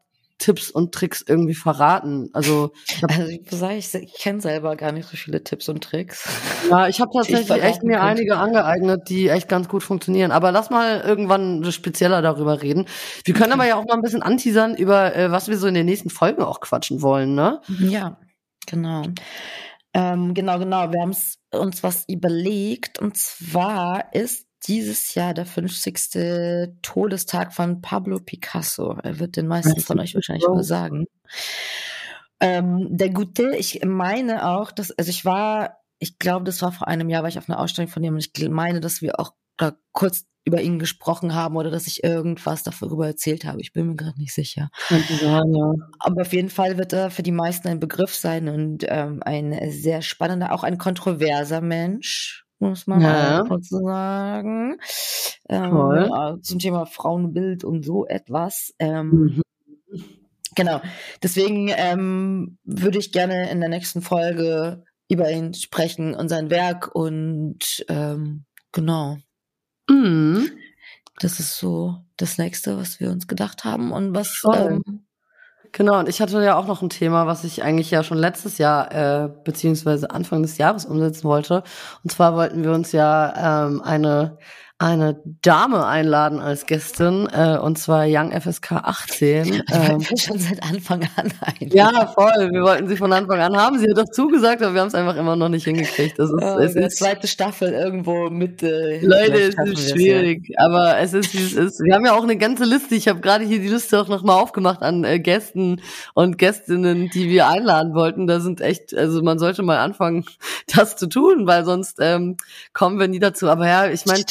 Tipps und Tricks irgendwie verraten. Also ich hab Also ich ich, ich kenne selber gar nicht so viele Tipps und Tricks. Ja, ich habe tatsächlich echt mir könnte. einige angeeignet, die echt ganz gut funktionieren. Aber lass mal irgendwann spezieller darüber reden. Wir können aber ja auch mal ein bisschen anteasern über, äh, was wir so in den nächsten Folgen auch quatschen wollen, ne? Ja, genau. Ähm, genau, genau. Wir haben uns was überlegt und zwar ist dieses Jahr der 50. Todestag von Pablo Picasso. Er wird den meisten von euch wahrscheinlich mal sagen. Ähm, der Gute, ich meine auch, dass, also ich war, ich glaube, das war vor einem Jahr, war ich auf einer Ausstellung von ihm und ich meine, dass wir auch da kurz über ihn gesprochen haben oder dass ich irgendwas darüber erzählt habe. Ich bin mir gerade nicht sicher. Sein, ja. Aber auf jeden Fall wird er für die meisten ein Begriff sein und ähm, ein sehr spannender, auch ein kontroverser Mensch, muss man Ja. auch kurz sagen. Ähm, ja, zum Thema Frauenbild und so etwas. Ähm, Mhm. Genau. Deswegen ähm, würde ich gerne in der nächsten Folge über ihn sprechen und sein Werk und ähm, genau. Mhm. Das ist so das nächste, was wir uns gedacht haben und was ähm, Genau, und ich hatte ja auch noch ein Thema, was ich eigentlich ja schon letztes Jahr, äh, beziehungsweise Anfang des Jahres umsetzen wollte. Und zwar wollten wir uns ja ähm, eine, eine Dame einladen als Gästin, äh, und zwar Young FSK 18. Ähm, schon seit Anfang an ein. ja, voll. Wir wollten sie von Anfang an haben. Sie hat doch zugesagt, aber wir haben es einfach immer noch nicht hingekriegt. Das ist, Oh, es ist zweite Staffel irgendwo mit. Äh, Leute, es ist schwierig, aber es ist, wie es ist. Wir haben ja auch eine ganze Liste. Ich habe gerade hier die Liste auch nochmal aufgemacht an äh, Gästen und Gästinnen, die wir einladen wollten. Da sind echt, also man sollte mal anfangen, das zu tun, weil sonst ähm, kommen wir nie dazu. Aber ja, ich meine,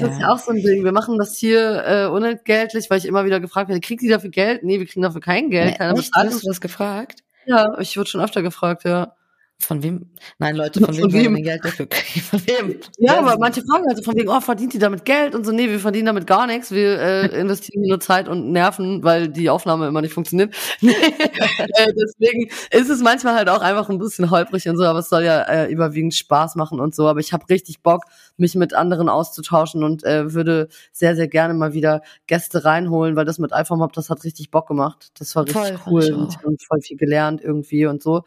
das ist ja. auch so ein Ding. Wir machen das hier äh, unentgeltlich, weil ich immer wieder gefragt werde, kriegt ihr dafür Geld? Nee, wir kriegen dafür kein Geld. Nee, Keiner echt? Hast du das gefragt? Ja, ich wurde schon öfter gefragt, ja. Von wem? Nein, Leute, von, Von wem wir wem? Geld dafür? Von wem? Ja, aber manche fragen also von wegen, oh, verdient die damit Geld und so, nee, wir verdienen damit gar nichts, wir äh, investieren nur Zeit und Nerven, weil die Aufnahme immer nicht funktioniert. äh, deswegen ist es manchmal halt auch einfach ein bisschen holprig und so, aber es soll ja äh, überwiegend Spaß machen und so, aber ich habe richtig Bock, mich mit anderen auszutauschen und äh, würde sehr, sehr gerne mal wieder Gäste reinholen, weil das mit Alpha Mob, das hat richtig Bock gemacht. Das war richtig Voll, cool und habe voll viel gelernt irgendwie und so.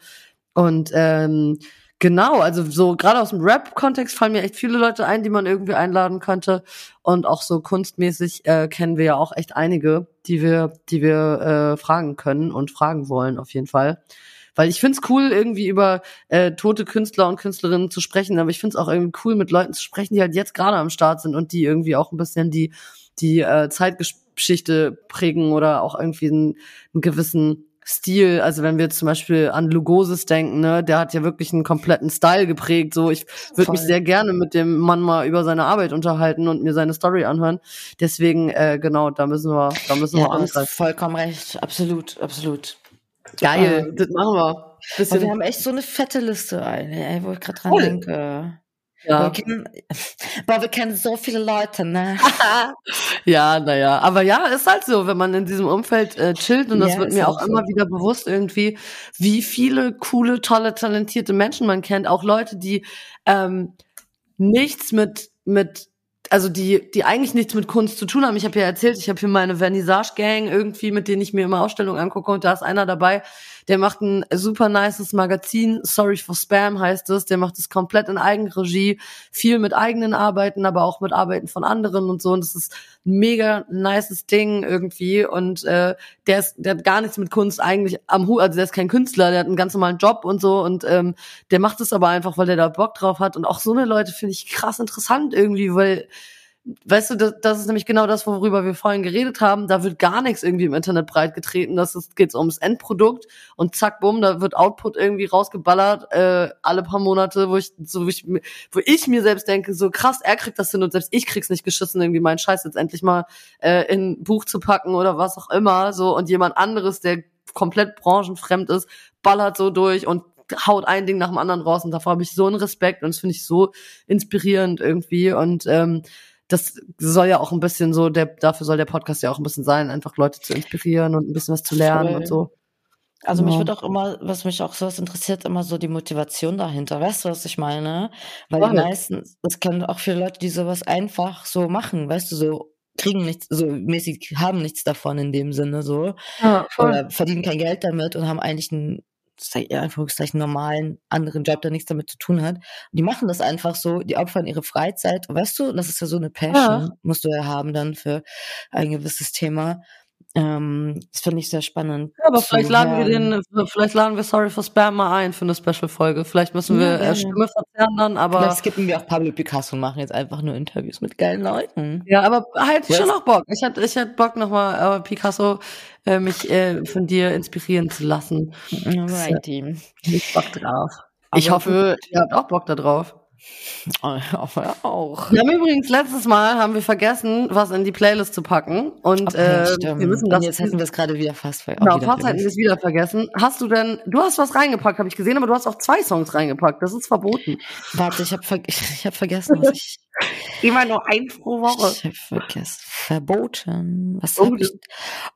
Und ähm, Genau, also so gerade aus dem Rap-Kontext fallen mir echt viele Leute ein, die man irgendwie einladen könnte. Und auch so kunstmäßig äh, kennen wir ja auch echt einige, die wir, die wir äh, fragen können und fragen wollen, auf jeden Fall. Weil ich find's cool, irgendwie über äh, tote Künstler und Künstlerinnen zu sprechen, aber ich find's auch irgendwie cool, mit Leuten zu sprechen, die halt jetzt gerade am Start sind und die irgendwie auch ein bisschen die, die äh, Zeitgeschichte prägen oder auch irgendwie einen, einen gewissen Stil, also wenn wir jetzt zum Beispiel an Lugosis denken, ne, der hat ja wirklich einen kompletten Style geprägt. So, ich würde mich sehr gerne mit dem Mann mal über seine Arbeit unterhalten und mir seine Story anhören. Deswegen, äh, genau, da müssen wir, da müssen Ja, wir du hast angreifen. vollkommen recht. Absolut, absolut. Geil, Ähm, das machen wir. Wir haben echt so eine fette Liste, ey, wo ich gerade dran Voll. denke. Ja. wir kennen, boah, wir kennen so viele Leute, ne? ja, naja, aber ja, ist halt so, wenn man in diesem Umfeld äh, chillt und das Ja, wird mir auch auch so. immer wieder bewusst irgendwie, wie viele coole, tolle, talentierte Menschen man kennt, auch Leute, die ähm, nichts mit mit also die, die eigentlich nichts mit Kunst zu tun haben. Ich habe ja erzählt, ich habe hier meine Vernissage-Gang irgendwie, mit denen ich mir immer Ausstellungen angucke und da ist einer dabei, der macht ein super nices Magazin, Sorry for Spam heißt es, der macht es komplett in Eigenregie, viel mit eigenen Arbeiten, aber auch mit Arbeiten von anderen und so. Und das ist ein mega nices Ding irgendwie. Und äh, der ist, der hat gar nichts mit Kunst eigentlich am Hut, also der ist kein Künstler, der hat einen ganz normalen Job und so. Und ähm, der macht es aber einfach, weil der da Bock drauf hat. Und auch so eine Leute finde ich krass interessant irgendwie, weil weißt du, das, das ist nämlich genau das, worüber wir vorhin geredet haben. Da wird gar nichts irgendwie im Internet breitgetreten. Das ist, geht's ums Endprodukt und zack, bumm, da wird Output irgendwie rausgeballert äh, alle paar Monate, wo ich so wo ich, wo ich mir selbst denke, so krass, er kriegt das hin und selbst ich krieg's nicht geschissen, irgendwie meinen Scheiß jetzt endlich mal äh, in ein Buch zu packen oder was auch immer. So und jemand anderes, der komplett branchenfremd ist, ballert so durch und haut ein Ding nach dem anderen raus und davor habe ich so einen Respekt und das finde ich so inspirierend irgendwie und ähm, das soll ja auch ein bisschen so, der, dafür soll der Podcast ja auch ein bisschen sein, einfach Leute zu inspirieren und ein bisschen was zu lernen Voll. und so. Also mich wird auch immer, was mich auch so was interessiert, immer so die Motivation dahinter. Weißt du, was ich meine? Weil die meisten, das kennen auch viele Leute, die sowas einfach so machen, weißt du, so kriegen nichts, so mäßig haben nichts davon in dem Sinne so. Ja, Oder verdienen kein Geld damit und haben eigentlich ein in Anführungszeichen normalen anderen Job, der nichts damit zu tun hat. Und die machen das einfach so, die opfern ihre Freizeit, weißt du, das ist ja so eine Passion, ja. musst du ja haben dann für ein gewisses Thema. Ähm, das finde ich sehr spannend. Ja, aber vielleicht laden wir den, vielleicht laden wir Sorry for Spam mal ein für eine Special-Folge. Vielleicht müssen wir ja, Stimme verzerren dann, aber. Vielleicht skippen wir auch Pablo Picasso und machen jetzt einfach nur Interviews mit geilen Leuten. Ja, aber halt yes. schon noch Bock. Ich hatte, ich hatte Bock nochmal, äh, Picasso, äh, mich äh, von dir inspirieren zu lassen. Alright, Team. Ich Bock drauf. Aber ich hoffe, ihr habt auch Bock da drauf. Aber auch. Wir haben übrigens letztes Mal haben wir vergessen, was in die Playlist zu packen. Und okay, äh, wir müssen das. Und jetzt hätten wir es gerade wieder fast vergessen. Genau, fast hätten wir es wieder vergessen. Hast du denn, du hast was reingepackt, habe ich gesehen, aber du hast auch zwei Songs reingepackt. Das ist verboten. Warte, ich habe ver ich hab vergessen, was ich. Immer nur eins pro Woche. Ich habe vergessen. Verboten. Was oh, hab ich?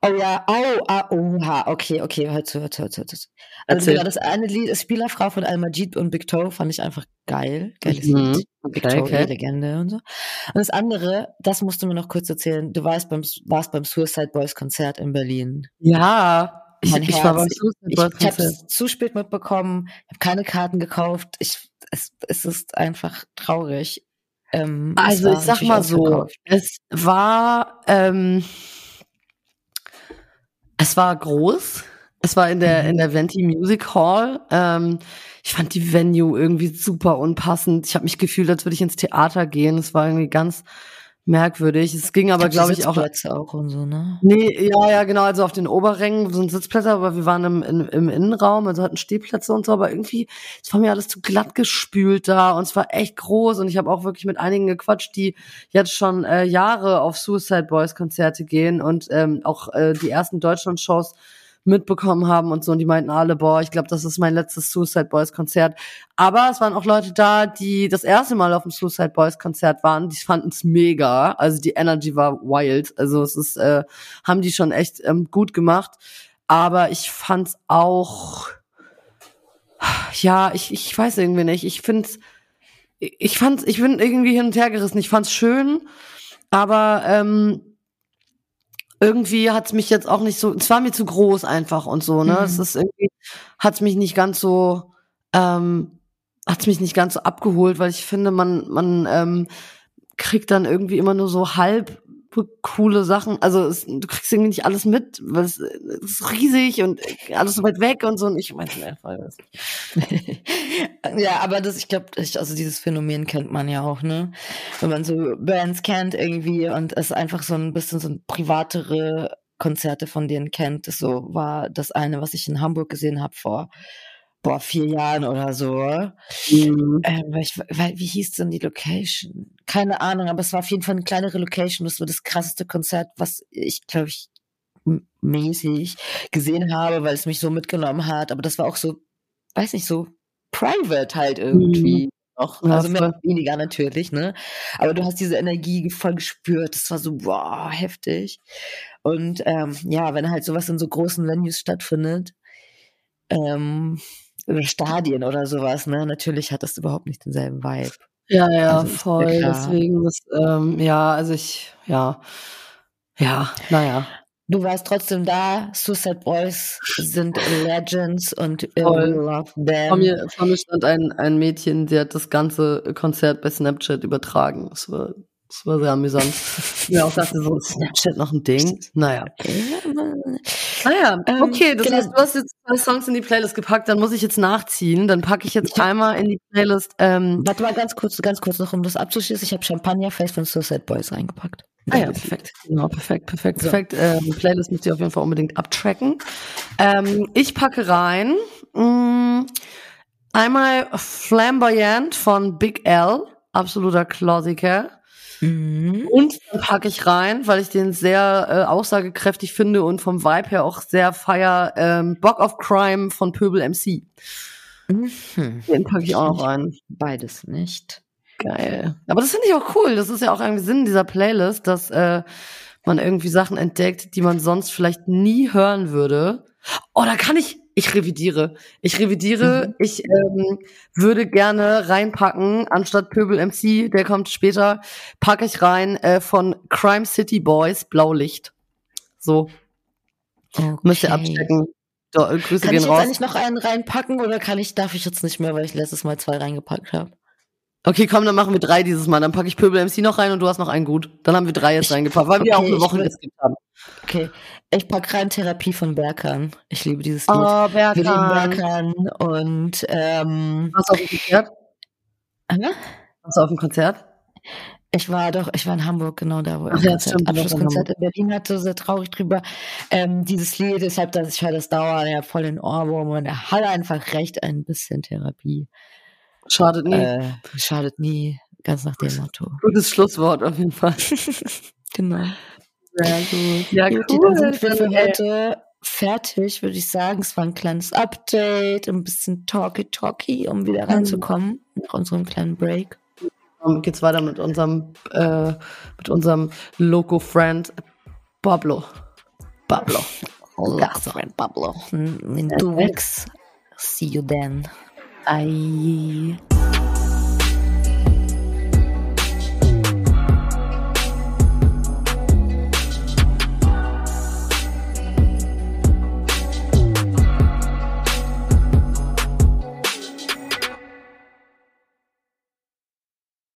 Oh ja, oh, ah, oha. Okay, okay, hör zu, hör zu, hör zu. Also genau, das eine Lied ist Spielerfrau von Al-Majid und Big Toe, fand ich einfach geil. Geiles mhm. Lied. Big okay, Toe, okay. Legende und so. Und das andere, das musst du mir noch kurz erzählen. Du warst beim, warst beim Suicide Boys Konzert in Berlin. Ja, ich, mein ich war beim Suicide Boys Ich, ich habe es zu spät mitbekommen, habe keine Karten gekauft. Ich, es, es ist einfach traurig. Ähm, also ich sag mal so, es war, ähm, es war groß. Es war in der, mhm. in der Venti Music Hall. Ähm, ich fand die Venue irgendwie super unpassend. Ich habe mich gefühlt, als würde ich ins Theater gehen. Es war irgendwie ganz merkwürdig. Es ging aber, glaube ich, auch. Sitzplätze auch und so, ne? Nee, ja, ja, genau. Also auf den Oberrängen sind Sitzplätze, aber wir waren im, im, im Innenraum, also hatten Stehplätze und so, aber irgendwie, es war mir alles zu glatt gespült da und es war echt groß und ich habe auch wirklich mit einigen gequatscht, die jetzt schon äh, Jahre auf Suicide Boys Konzerte gehen und ähm, auch äh, die ersten Deutschland-Shows mitbekommen haben und so. Und die meinten alle, boah, ich glaube, das ist mein letztes Suicide Boys Konzert. Aber es waren auch Leute da, die das erste Mal auf dem Suicide Boys Konzert waren. Die fanden es mega. Also die Energy war wild. Also es ist, äh, haben die schon echt ähm, gut gemacht. Aber ich fand's auch, ja, ich, ich weiß irgendwie nicht. Ich find's, ich fand's, ich bin irgendwie hin und her gerissen. Ich fand's schön, aber ähm, irgendwie hat's mich jetzt auch nicht so, es war mir zu groß einfach und so, ne? Mhm. Es ist irgendwie, hat's mich nicht ganz so, ähm, hat's mich nicht ganz so abgeholt, weil ich finde, man, man ähm, kriegt dann irgendwie immer nur so halb coole Sachen. Also es, du kriegst irgendwie nicht alles mit, weil es, es, ist riesig und alles so weit weg und so. Und ich meine, ja, aber das, ich glaube, also dieses Phänomen kennt man ja auch, ne? Wenn man so Bands kennt irgendwie und es einfach so ein bisschen so ein privatere Konzerte von denen kennt. Das so war das eine, was ich in Hamburg gesehen habe vor boah, vier Jahren oder so. Mhm. Ähm, ich, weil, wie hieß denn die Location? Keine Ahnung, aber es war auf jeden Fall eine kleinere Location. Das war das krasseste Konzert, was ich, glaube ich, mäßig gesehen habe, weil es mich so mitgenommen hat. Aber das war auch so, weiß nicht, so private halt irgendwie. Mhm. Noch. Also mehr oder weniger natürlich, ne? Aber du hast diese Energie voll gespürt. Das war so, wow, heftig. Und ähm, ja, wenn halt sowas in so großen Venues stattfindet, ähm, Stadien oder sowas, ne? Natürlich hat das überhaupt nicht denselben Vibe. Ja, ja, Also, ist voll. Deswegen, das, ähm, ja, also ich, ja, ja, naja. Du warst trotzdem da. Suicide Boys sind Legends und Voll. love Vor them. mir, vor mir stand ein, ein Mädchen, die hat das ganze Konzert bei Snapchat übertragen. Das war, das war sehr amüsant. ja, auch dachte so, Snapchat noch ein Ding? Naja. Naja, Ähm, okay, das genau. heißt, du hast jetzt zwei Songs in die Playlist gepackt, dann muss ich jetzt nachziehen. Dann packe ich jetzt einmal in die Playlist, ähm, Warte mal ganz kurz, ganz kurz noch, um das abzuschließen. Ich habe Champagnerfest von Suicide Boys reingepackt. Ah ja, perfekt. Genau, perfekt, perfekt, So. perfekt. Ähm, Playlist müsst ihr auf jeden Fall unbedingt abtracken. Ähm, ich packe rein mh, einmal Flamboyant von Big L, absoluter Klassiker. Mhm. Und dann packe ich rein, weil ich den sehr äh, aussagekräftig finde und vom Vibe her auch sehr feier, ähm, Bock of Crime von Pöbel MC. Mhm. Den packe ich auch noch rein. Beides nicht. Geil. Aber das finde ich auch cool. Das ist ja auch irgendwie Sinn dieser Playlist, dass äh, man irgendwie Sachen entdeckt, die man sonst vielleicht nie hören würde. Oh, da kann ich. Ich revidiere. Ich revidiere. Mhm. Ich ähm, würde gerne reinpacken, anstatt Pöbel MC, der kommt später, packe ich rein äh, von Crime City Boys Blaulicht. So, Okay. müsst ihr abchecken. Do, äh, Grüße Kann gehen ich jetzt raus. eigentlich noch einen reinpacken oder kann ich, darf ich jetzt nicht mehr, weil ich letztes Mal zwei reingepackt habe? Okay, komm, dann machen wir drei dieses Mal. Dann packe ich Pöbel MC noch rein und du hast noch einen gut. Dann haben wir drei jetzt Ich- reingepackt, weil wir okay, auch eine ich Woche geskippt haben. Okay. Ich pack rein Therapie von Berkan. Ich liebe dieses Lied. Oh, Wir lieben Berkan. Berkan und ähm, Warst du auf dem Konzert? hä? Warst du auf dem Konzert? ich war doch, ich war in Hamburg, genau da, wo er Ach ein ja, in Abschlusskonzert in Berlin hatte, sehr traurig drüber. Ähm, dieses Lied, deshalb, dass ich höre das dauert, ja voll in Ohrwurm und er hat einfach recht, ein bisschen Therapie. Schadet nie. Äh, schadet nie, ganz nach dem Motto. Gutes Schlusswort auf jeden Fall. Genau. Sehr gut. Ja, Gut, cool. dann sind wir für Dann, heute fertig, würde ich sagen. Es war ein kleines Update, ein bisschen Talky-Talky, um wieder reinzukommen nach unserem kleinen Break. ähm, geht's weiter mit unserem, äh, mit unserem Loco-Friend Pablo. Pablo. Last friend Pablo. In two weeks. See you then. Bye.